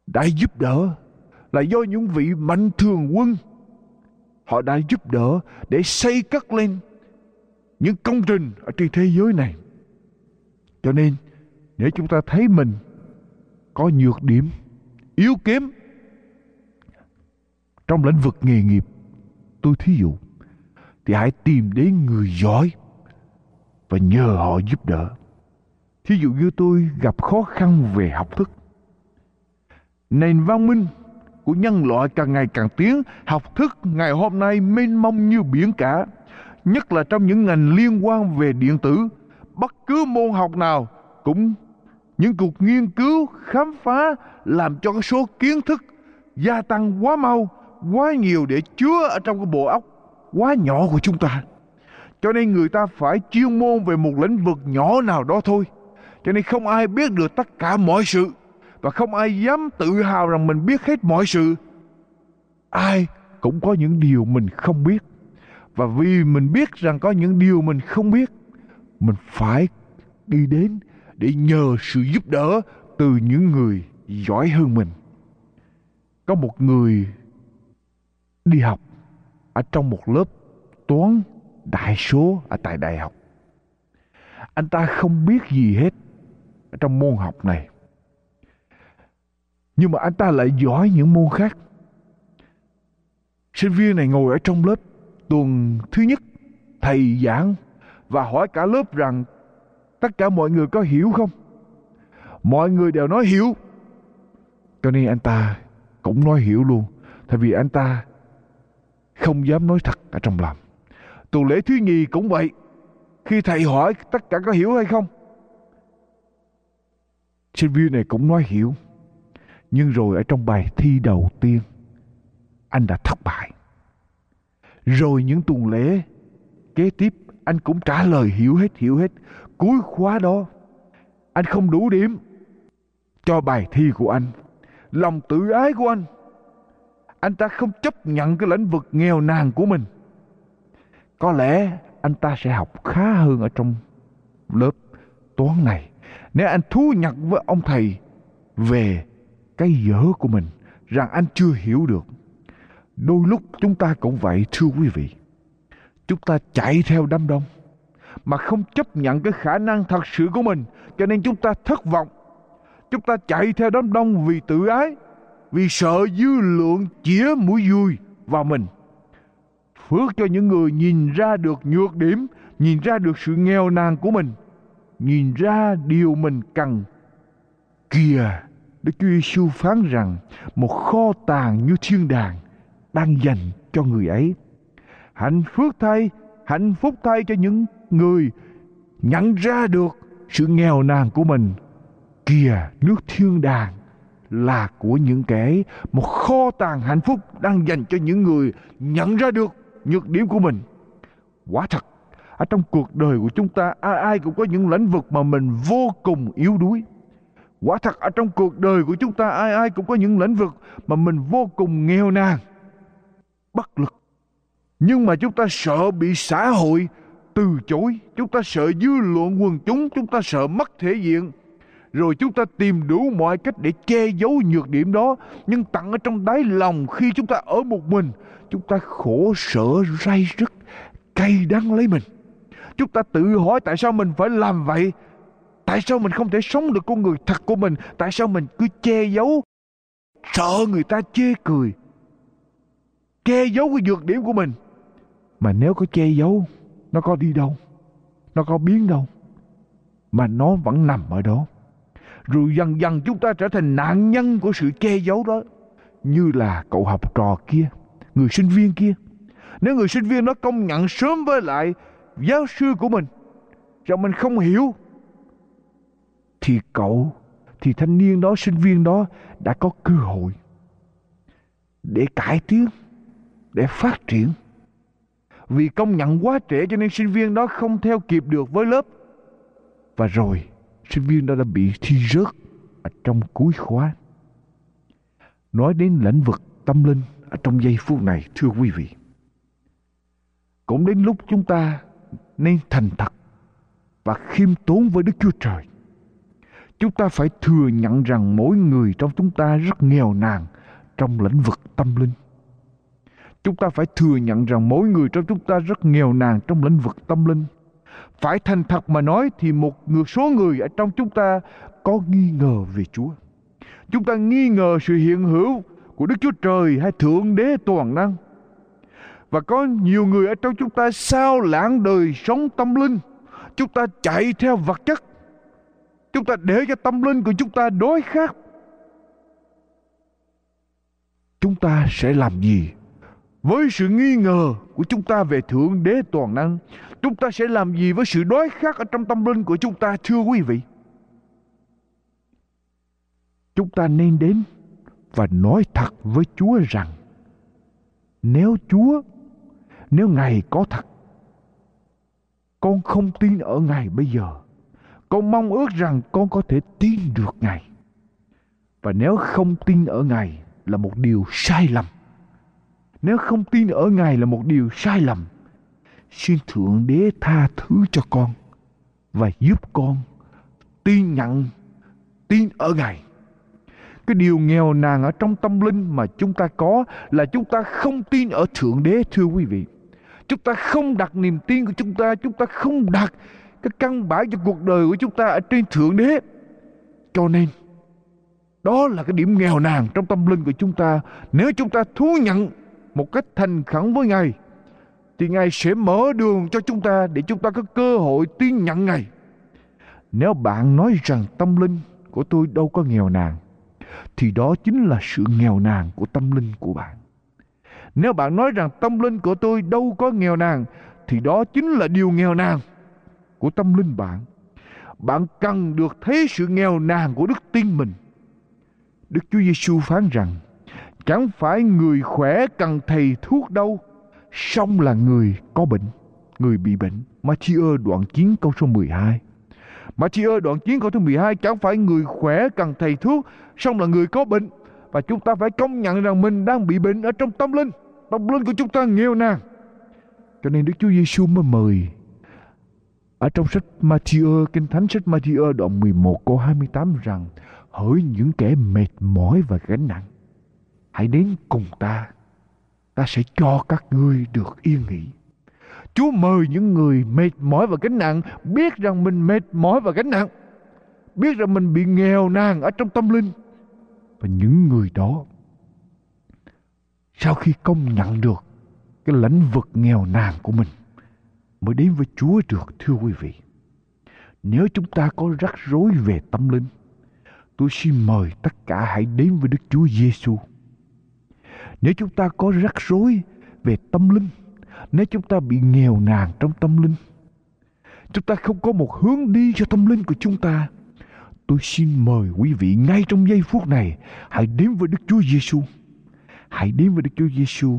Speaker 8: đã giúp đỡ, là do những vị mạnh thường quân họ đã giúp đỡ để xây cất lên những công trình ở trên thế giới này. Cho nên, nếu chúng ta thấy mình có nhược điểm, yếu kém trong lĩnh vực nghề nghiệp. Tôi thí dụ, thì hãy tìm đến người giỏi và nhờ họ giúp đỡ. Thí dụ như tôi gặp khó khăn về học thức. Nền văn minh của nhân loại càng ngày càng tiến, học thức ngày hôm nay mênh mông như biển cả, nhất là trong những ngành liên quan về điện tử. Bất cứ môn học nào cũng, những cuộc nghiên cứu khám phá làm cho số kiến thức gia tăng quá mau quá nhiều để chứa ở trong cái bộ óc quá nhỏ của chúng ta. Cho nên người ta phải chuyên môn về một lĩnh vực nhỏ nào đó thôi. Cho nên không ai biết được tất cả mọi sự. Và không ai dám tự hào rằng mình biết hết mọi sự. Ai cũng có những điều mình không biết. Và vì mình biết rằng có những điều mình không biết, mình phải đi đến để nhờ sự giúp đỡ từ những người giỏi hơn mình. Có một người đi học. Ở trong một lớp toán đại số ở tại đại học. Anh ta không biết gì hết ở trong môn học này. Nhưng mà anh ta lại giỏi những môn khác. Sinh viên này ngồi ở trong lớp tuần thứ nhất, thầy giảng và hỏi cả lớp rằng, tất cả mọi người có hiểu không? Mọi người đều nói hiểu. Cho nên anh ta cũng nói hiểu luôn. Tại vì anh ta không dám nói thật ở trong lòng. Tuần lễ thứ nhì cũng vậy. Khi thầy hỏi tất cả có hiểu hay không? Sinh viên này cũng nói hiểu. Nhưng rồi ở trong bài thi đầu tiên, anh đã thất bại. Rồi những tuần lễ kế tiếp, anh cũng trả lời hiểu hết hiểu hết. Cuối khóa đó, anh không đủ điểm cho bài thi của anh. Lòng tự ái của anh anh ta không chấp nhận cái lĩnh vực nghèo nàn của mình. Có lẽ anh ta sẽ học khá hơn ở trong lớp toán này. Nếu anh thú nhận với ông thầy về cái dở của mình, rằng anh chưa hiểu được, đôi lúc chúng ta cũng vậy, thưa quý vị. Chúng ta chạy theo đám đông mà không chấp nhận cái khả năng thật sự của mình, cho nên chúng ta thất vọng. Chúng ta chạy theo đám đông vì tự ái vì sợ dư lượng chĩa mũi vui vào mình phước cho những người nhìn ra được nhược điểm nhìn ra được sự nghèo nàn của mình nhìn ra điều mình cần kìa Đức Chúa Giêsu phán rằng một kho tàng như thiên đàng đang dành cho người ấy. Hạnh phước thay, hạnh phúc thay cho những người nhận ra được sự nghèo nàn của mình. Kìa, nước thiên đàng là của những kẻ một kho tàng hạnh phúc đang dành cho những người nhận ra được nhược điểm của mình. Quả thật, ở trong cuộc đời của chúng ta ai ai cũng có những lĩnh vực mà mình vô cùng yếu đuối Quả thật ở trong cuộc đời của chúng ta ai ai cũng có những lĩnh vực mà mình vô cùng nghèo nàn, bất lực. Nhưng mà chúng ta sợ bị xã hội từ chối, chúng ta sợ dư luận quần chúng, chúng ta sợ mất thể diện. Rồi chúng ta tìm đủ mọi cách để che giấu nhược điểm đó. Nhưng tặng ở trong đáy lòng khi chúng ta ở một mình, chúng ta khổ sở ray rứt, cay đắng lấy mình. Chúng ta tự hỏi tại sao mình phải làm vậy Tại sao mình không thể sống được con người thật của mình? Tại sao mình cứ che giấu? Sợ người ta chê cười. Che giấu cái nhược điểm của mình. Mà nếu có che giấu, nó có đi đâu? Nó có biến đâu? Mà nó vẫn nằm ở đó. Rồi dần dần chúng ta trở thành nạn nhân của sự che giấu đó. Như là cậu học trò kia, người sinh viên kia. Nếu người sinh viên đó công nhận sớm với lại giáo sư của mình, rằng mình không hiểu thì cậu thì thanh niên đó sinh viên đó đã có cơ hội để cải tiến để phát triển vì công nhận quá trễ cho nên sinh viên đó không theo kịp được với lớp và rồi sinh viên đó đã bị thi rớt ở trong cuối khóa. Nói đến lĩnh vực tâm linh ở trong giây phút này, thưa quý vị, cũng đến lúc chúng ta nên thành thật và khiêm tốn với đức chúa trời. Chúng ta phải thừa nhận rằng mỗi người trong chúng ta rất nghèo nàn trong lĩnh vực tâm linh. Chúng ta phải thừa nhận rằng mỗi người trong chúng ta rất nghèo nàn trong lĩnh vực tâm linh phải thành thật mà nói thì một người số người ở trong chúng ta có nghi ngờ về chúa chúng ta nghi ngờ sự hiện hữu của đức chúa trời hay thượng đế toàn năng và có nhiều người ở trong chúng ta sao lãng đời sống tâm linh chúng ta chạy theo vật chất Chúng ta để cho tâm linh của chúng ta đối khác. Chúng ta sẽ làm gì? Với sự nghi ngờ của chúng ta về Thượng Đế Toàn Năng, chúng ta sẽ làm gì với sự đói khác ở trong tâm linh của chúng ta thưa quý vị? Chúng ta nên đến và nói thật với Chúa rằng nếu Chúa, nếu Ngài có thật, con không tin ở Ngài bây giờ con mong ước rằng con có thể tin được Ngài. Và nếu không tin ở Ngài là một điều sai lầm. Nếu không tin ở Ngài là một điều sai lầm. Xin Thượng Đế tha thứ cho con và giúp con tin nhận, tin ở Ngài. Cái điều nghèo nàn ở trong tâm linh mà chúng ta có là chúng ta không tin ở Thượng Đế thưa quý vị. Chúng ta không đặt niềm tin của chúng ta, chúng ta không đặt cái căn bản cho cuộc đời của chúng ta ở trên thượng đế cho nên đó là cái điểm nghèo nàn trong tâm linh của chúng ta nếu chúng ta thú nhận một cách thành khẩn với ngài thì ngài sẽ mở đường cho chúng ta để chúng ta có cơ hội tin nhận ngài nếu bạn nói rằng tâm linh của tôi đâu có nghèo nàn, thì đó chính là sự nghèo nàn của tâm linh của bạn Nếu bạn nói rằng tâm linh của tôi đâu có nghèo nàn, thì đó chính là điều nghèo nàn của tâm linh bạn. Bạn cần được thấy sự nghèo nàn của đức tin mình. Đức Chúa Giêsu phán rằng chẳng phải người khỏe cần thầy thuốc đâu, song là người có bệnh, người bị bệnh. Matthew đoạn 9 câu số 12. Matthew đoạn 9 câu thứ 12 chẳng phải người khỏe cần thầy thuốc, song là người có bệnh. Và chúng ta phải công nhận rằng mình đang bị bệnh ở trong tâm linh. Tâm linh của chúng ta nghèo nàn. Cho nên Đức Chúa Giêsu mới mời ở trong sách Matthew, Kinh Thánh sách Matthew đoạn 11 câu 28 rằng Hỡi những kẻ mệt mỏi và gánh nặng Hãy đến cùng ta. Ta sẽ cho các ngươi được yên nghỉ. Chúa mời những người mệt mỏi và gánh nặng Biết rằng mình mệt mỏi và gánh nặng, Biết rằng mình bị nghèo nàn ở trong tâm linh. Và những người đó, Sau khi công nhận được Cái lãnh vực nghèo nàn của mình, Mới đến với Chúa được, thưa quý vị. Nếu chúng ta có rắc rối về tâm linh, Tôi xin mời tất cả hãy đến với Đức Chúa Giêsu. Nếu chúng ta có rắc rối về tâm linh, nếu chúng ta bị nghèo nàn trong tâm linh, chúng ta không có một hướng đi cho tâm linh của chúng ta, tôi xin mời quý vị ngay trong giây phút này hãy đến với Đức Chúa Giêsu. Hãy đến với Đức Chúa Giêsu.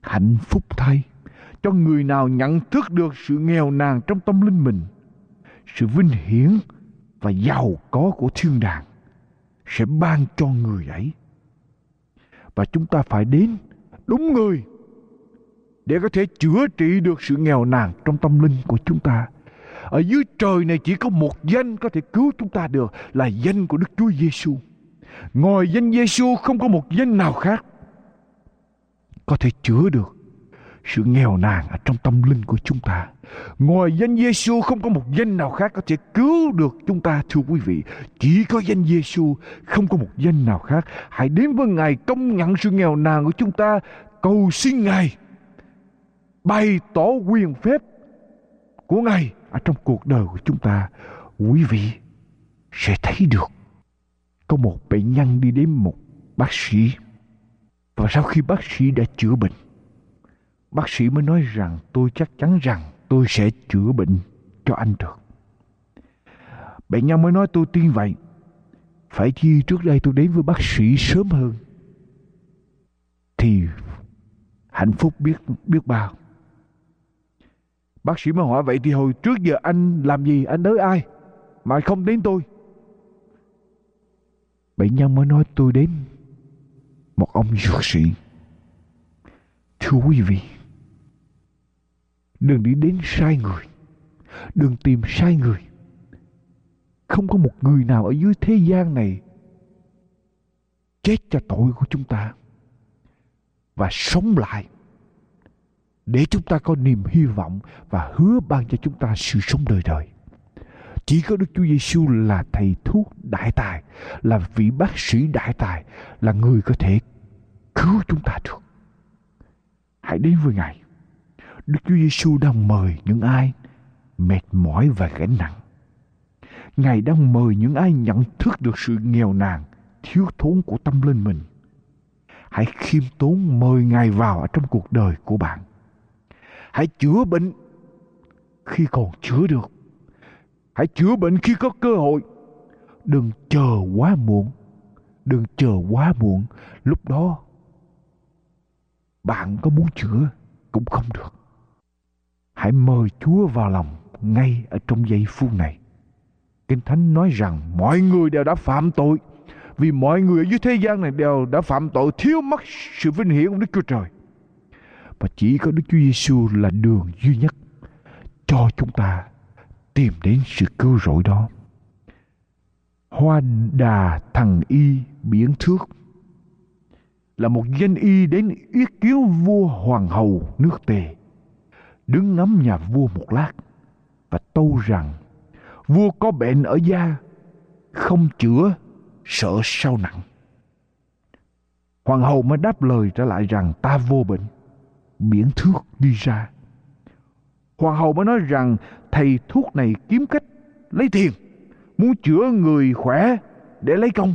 Speaker 8: Hạnh phúc thay cho người nào nhận thức được sự nghèo nàn trong tâm linh mình, sự vinh hiển và giàu có của thiên đàng sẽ ban cho người ấy. Và chúng ta phải đến đúng người để có thể chữa trị được sự nghèo nàn trong tâm linh của chúng ta. Ở dưới trời này chỉ có một danh có thể cứu chúng ta được, là danh của Đức Chúa Giêsu. Ngoài danh Giêsu không có một danh nào khác có thể chữa được sự nghèo nàn ở trong tâm linh của chúng ta. Ngoài danh Giêsu không có một danh nào khác có thể cứu được chúng ta thưa quý vị. Chỉ có danh Giêsu, không có một danh nào khác. Hãy đến với Ngài công nhận sự nghèo nàn của chúng ta, cầu xin Ngài bày tỏ quyền phép của Ngài ở trong cuộc đời của chúng ta. Quý vị sẽ thấy được có một bệnh nhân đi đến một bác sĩ và sau khi bác sĩ đã chữa bệnh bác sĩ mới nói rằng tôi chắc chắn rằng tôi sẽ chữa bệnh cho anh được. Bệnh nhân mới nói tôi tin vậy. Phải chi trước đây tôi đến với bác sĩ sớm hơn. Thì hạnh phúc biết biết bao. Bác sĩ mới hỏi vậy thì hồi trước giờ anh làm gì, anh đới ai mà không đến tôi? Bệnh nhân mới nói tôi đến một ông dược sĩ. Thưa quý vị, đừng đi đến sai người đừng tìm sai người không có một người nào ở dưới thế gian này chết cho tội của chúng ta và sống lại để chúng ta có niềm hy vọng và hứa ban cho chúng ta sự sống đời đời. Chỉ có Đức Chúa Giêsu là thầy thuốc đại tài, là vị bác sĩ đại tài, là người có thể cứu chúng ta được. Hãy đến với Ngài. Đức Chúa Giêsu đang mời những ai mệt mỏi và gánh nặng. Ngài đang mời những ai nhận thức được sự nghèo nàn, thiếu thốn của tâm linh mình. Hãy khiêm tốn mời Ngài vào ở trong cuộc đời của bạn. Hãy chữa bệnh khi còn chữa được. Hãy chữa bệnh khi có cơ hội. Đừng chờ quá muộn. Đừng chờ quá muộn. Lúc đó bạn có muốn chữa cũng không được hãy mời Chúa vào lòng ngay ở trong giây phút này. Kinh Thánh nói rằng mọi người đều đã phạm tội vì mọi người ở dưới thế gian này đều đã phạm tội, thiếu mất sự vinh hiển của Đức Chúa Trời. Và chỉ có Đức Chúa Giêsu là đường duy nhất cho chúng ta tìm đến sự cứu rỗi đó. Hoa đà Thằng y biển thước là một danh y đến yết cứu vua hoàng hầu nước tề đứng ngắm nhà vua một lát và tâu rằng, vua có bệnh ở da, không chữa, sợ sao nặng. Hoàng hậu mới đáp lời trở lại rằng, ta vô bệnh biển thước đi ra. Hoàng hậu mới nói rằng, thầy thuốc này kiếm cách lấy tiền, muốn chữa người khỏe để lấy công.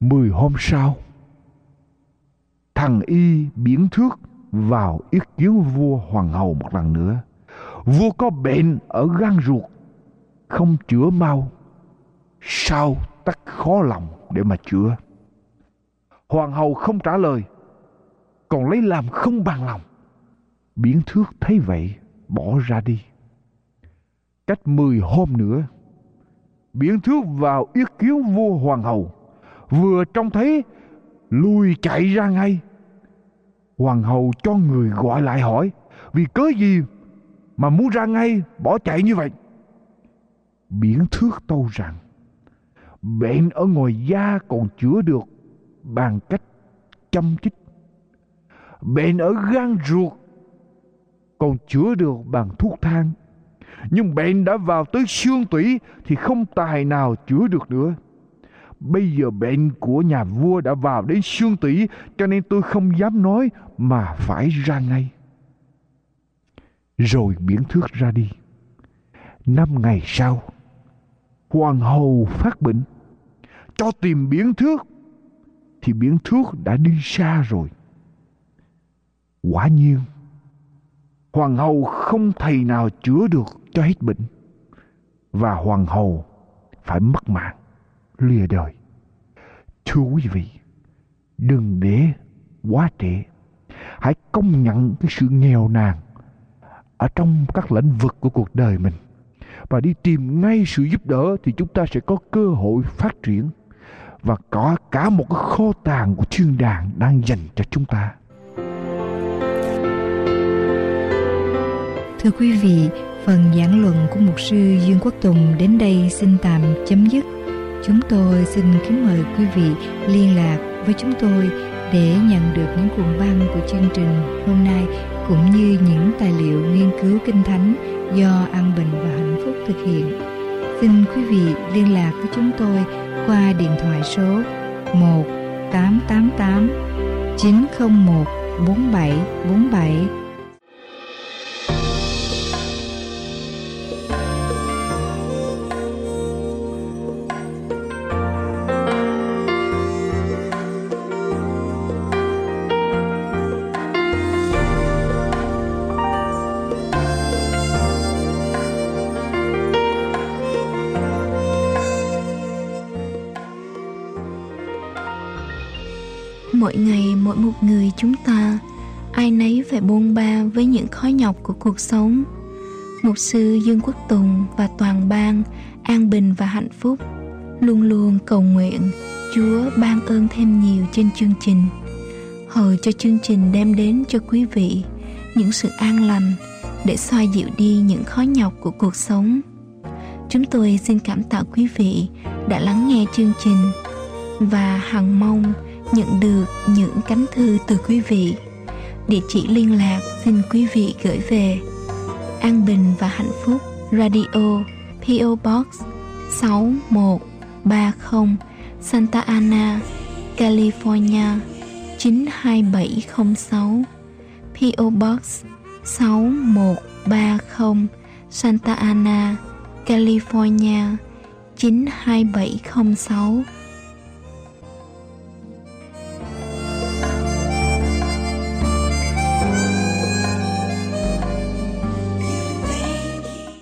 Speaker 8: Mười hôm sau, thằng y biến thước vào ý kiến vua hoàng hậu một lần nữa. Vua có bệnh ở gan ruột, không chữa mau. Sao tắc khó lòng để mà chữa. Hoàng hậu không trả lời, còn lấy làm không bằng lòng. Biến thước thấy vậy, bỏ ra đi. Cách mười hôm nữa, biến thước vào ý kiến vua hoàng hậu, vừa trông thấy lùi chạy ra ngay hoàng hậu cho người gọi lại hỏi, vì cớ gì mà muốn ra ngay bỏ chạy như vậy? Biển thước tâu rằng bệnh ở ngoài da còn chữa được bằng cách chăm chích. Bệnh ở gan ruột còn chữa được bằng thuốc thang. Nhưng bệnh đã vào tới xương tủy thì không tài nào chữa được nữa bây giờ bệnh của nhà vua đã vào đến xương tủy, cho nên tôi không dám nói mà phải ra ngay. Rồi biển thước ra đi. Năm ngày sau, hoàng hậu phát bệnh. Cho tìm biển thước, thì biển thước đã đi xa rồi. Quả nhiên, hoàng hậu không thầy nào chữa được cho hết bệnh. Và hoàng hậu phải mất mạng lìa đời thưa quý vị đừng để quá trễ hãy công nhận cái sự nghèo nàn ở trong các lĩnh vực của cuộc đời mình và đi tìm ngay sự giúp đỡ thì chúng ta sẽ có cơ hội phát triển và có cả một cái kho tàng của thiên đàng đang dành cho chúng ta.
Speaker 9: Thưa quý vị, phần giảng luận của mục sư Dương Quốc Tùng đến đây xin tạm chấm dứt. Chúng tôi xin kính mời quý vị liên lạc với chúng tôi để nhận được những cuộn băng của chương trình hôm nay cũng như những tài liệu nghiên cứu kinh thánh do An Bình và Hạnh Phúc thực hiện. Xin quý vị liên lạc với chúng tôi qua điện thoại số 1 888 901 4747
Speaker 7: nhọc của cuộc sống. Mục sư dương quốc tùng và toàn ban an bình và hạnh phúc luôn luôn cầu nguyện chúa ban ơn thêm nhiều trên chương trình. Hầu cho chương trình đem đến cho quý vị những sự an lành để xoa dịu đi những khó nhọc của cuộc sống. Chúng tôi xin cảm tạ quý vị đã lắng nghe chương trình và hằng mong nhận được những cánh thư từ quý vị. Địa chỉ liên lạc xin quý vị gửi về An Bình và Hạnh Phúc Radio PO Box 6130 Santa Ana, California 92706 PO Box 6130 Santa Ana, California 92706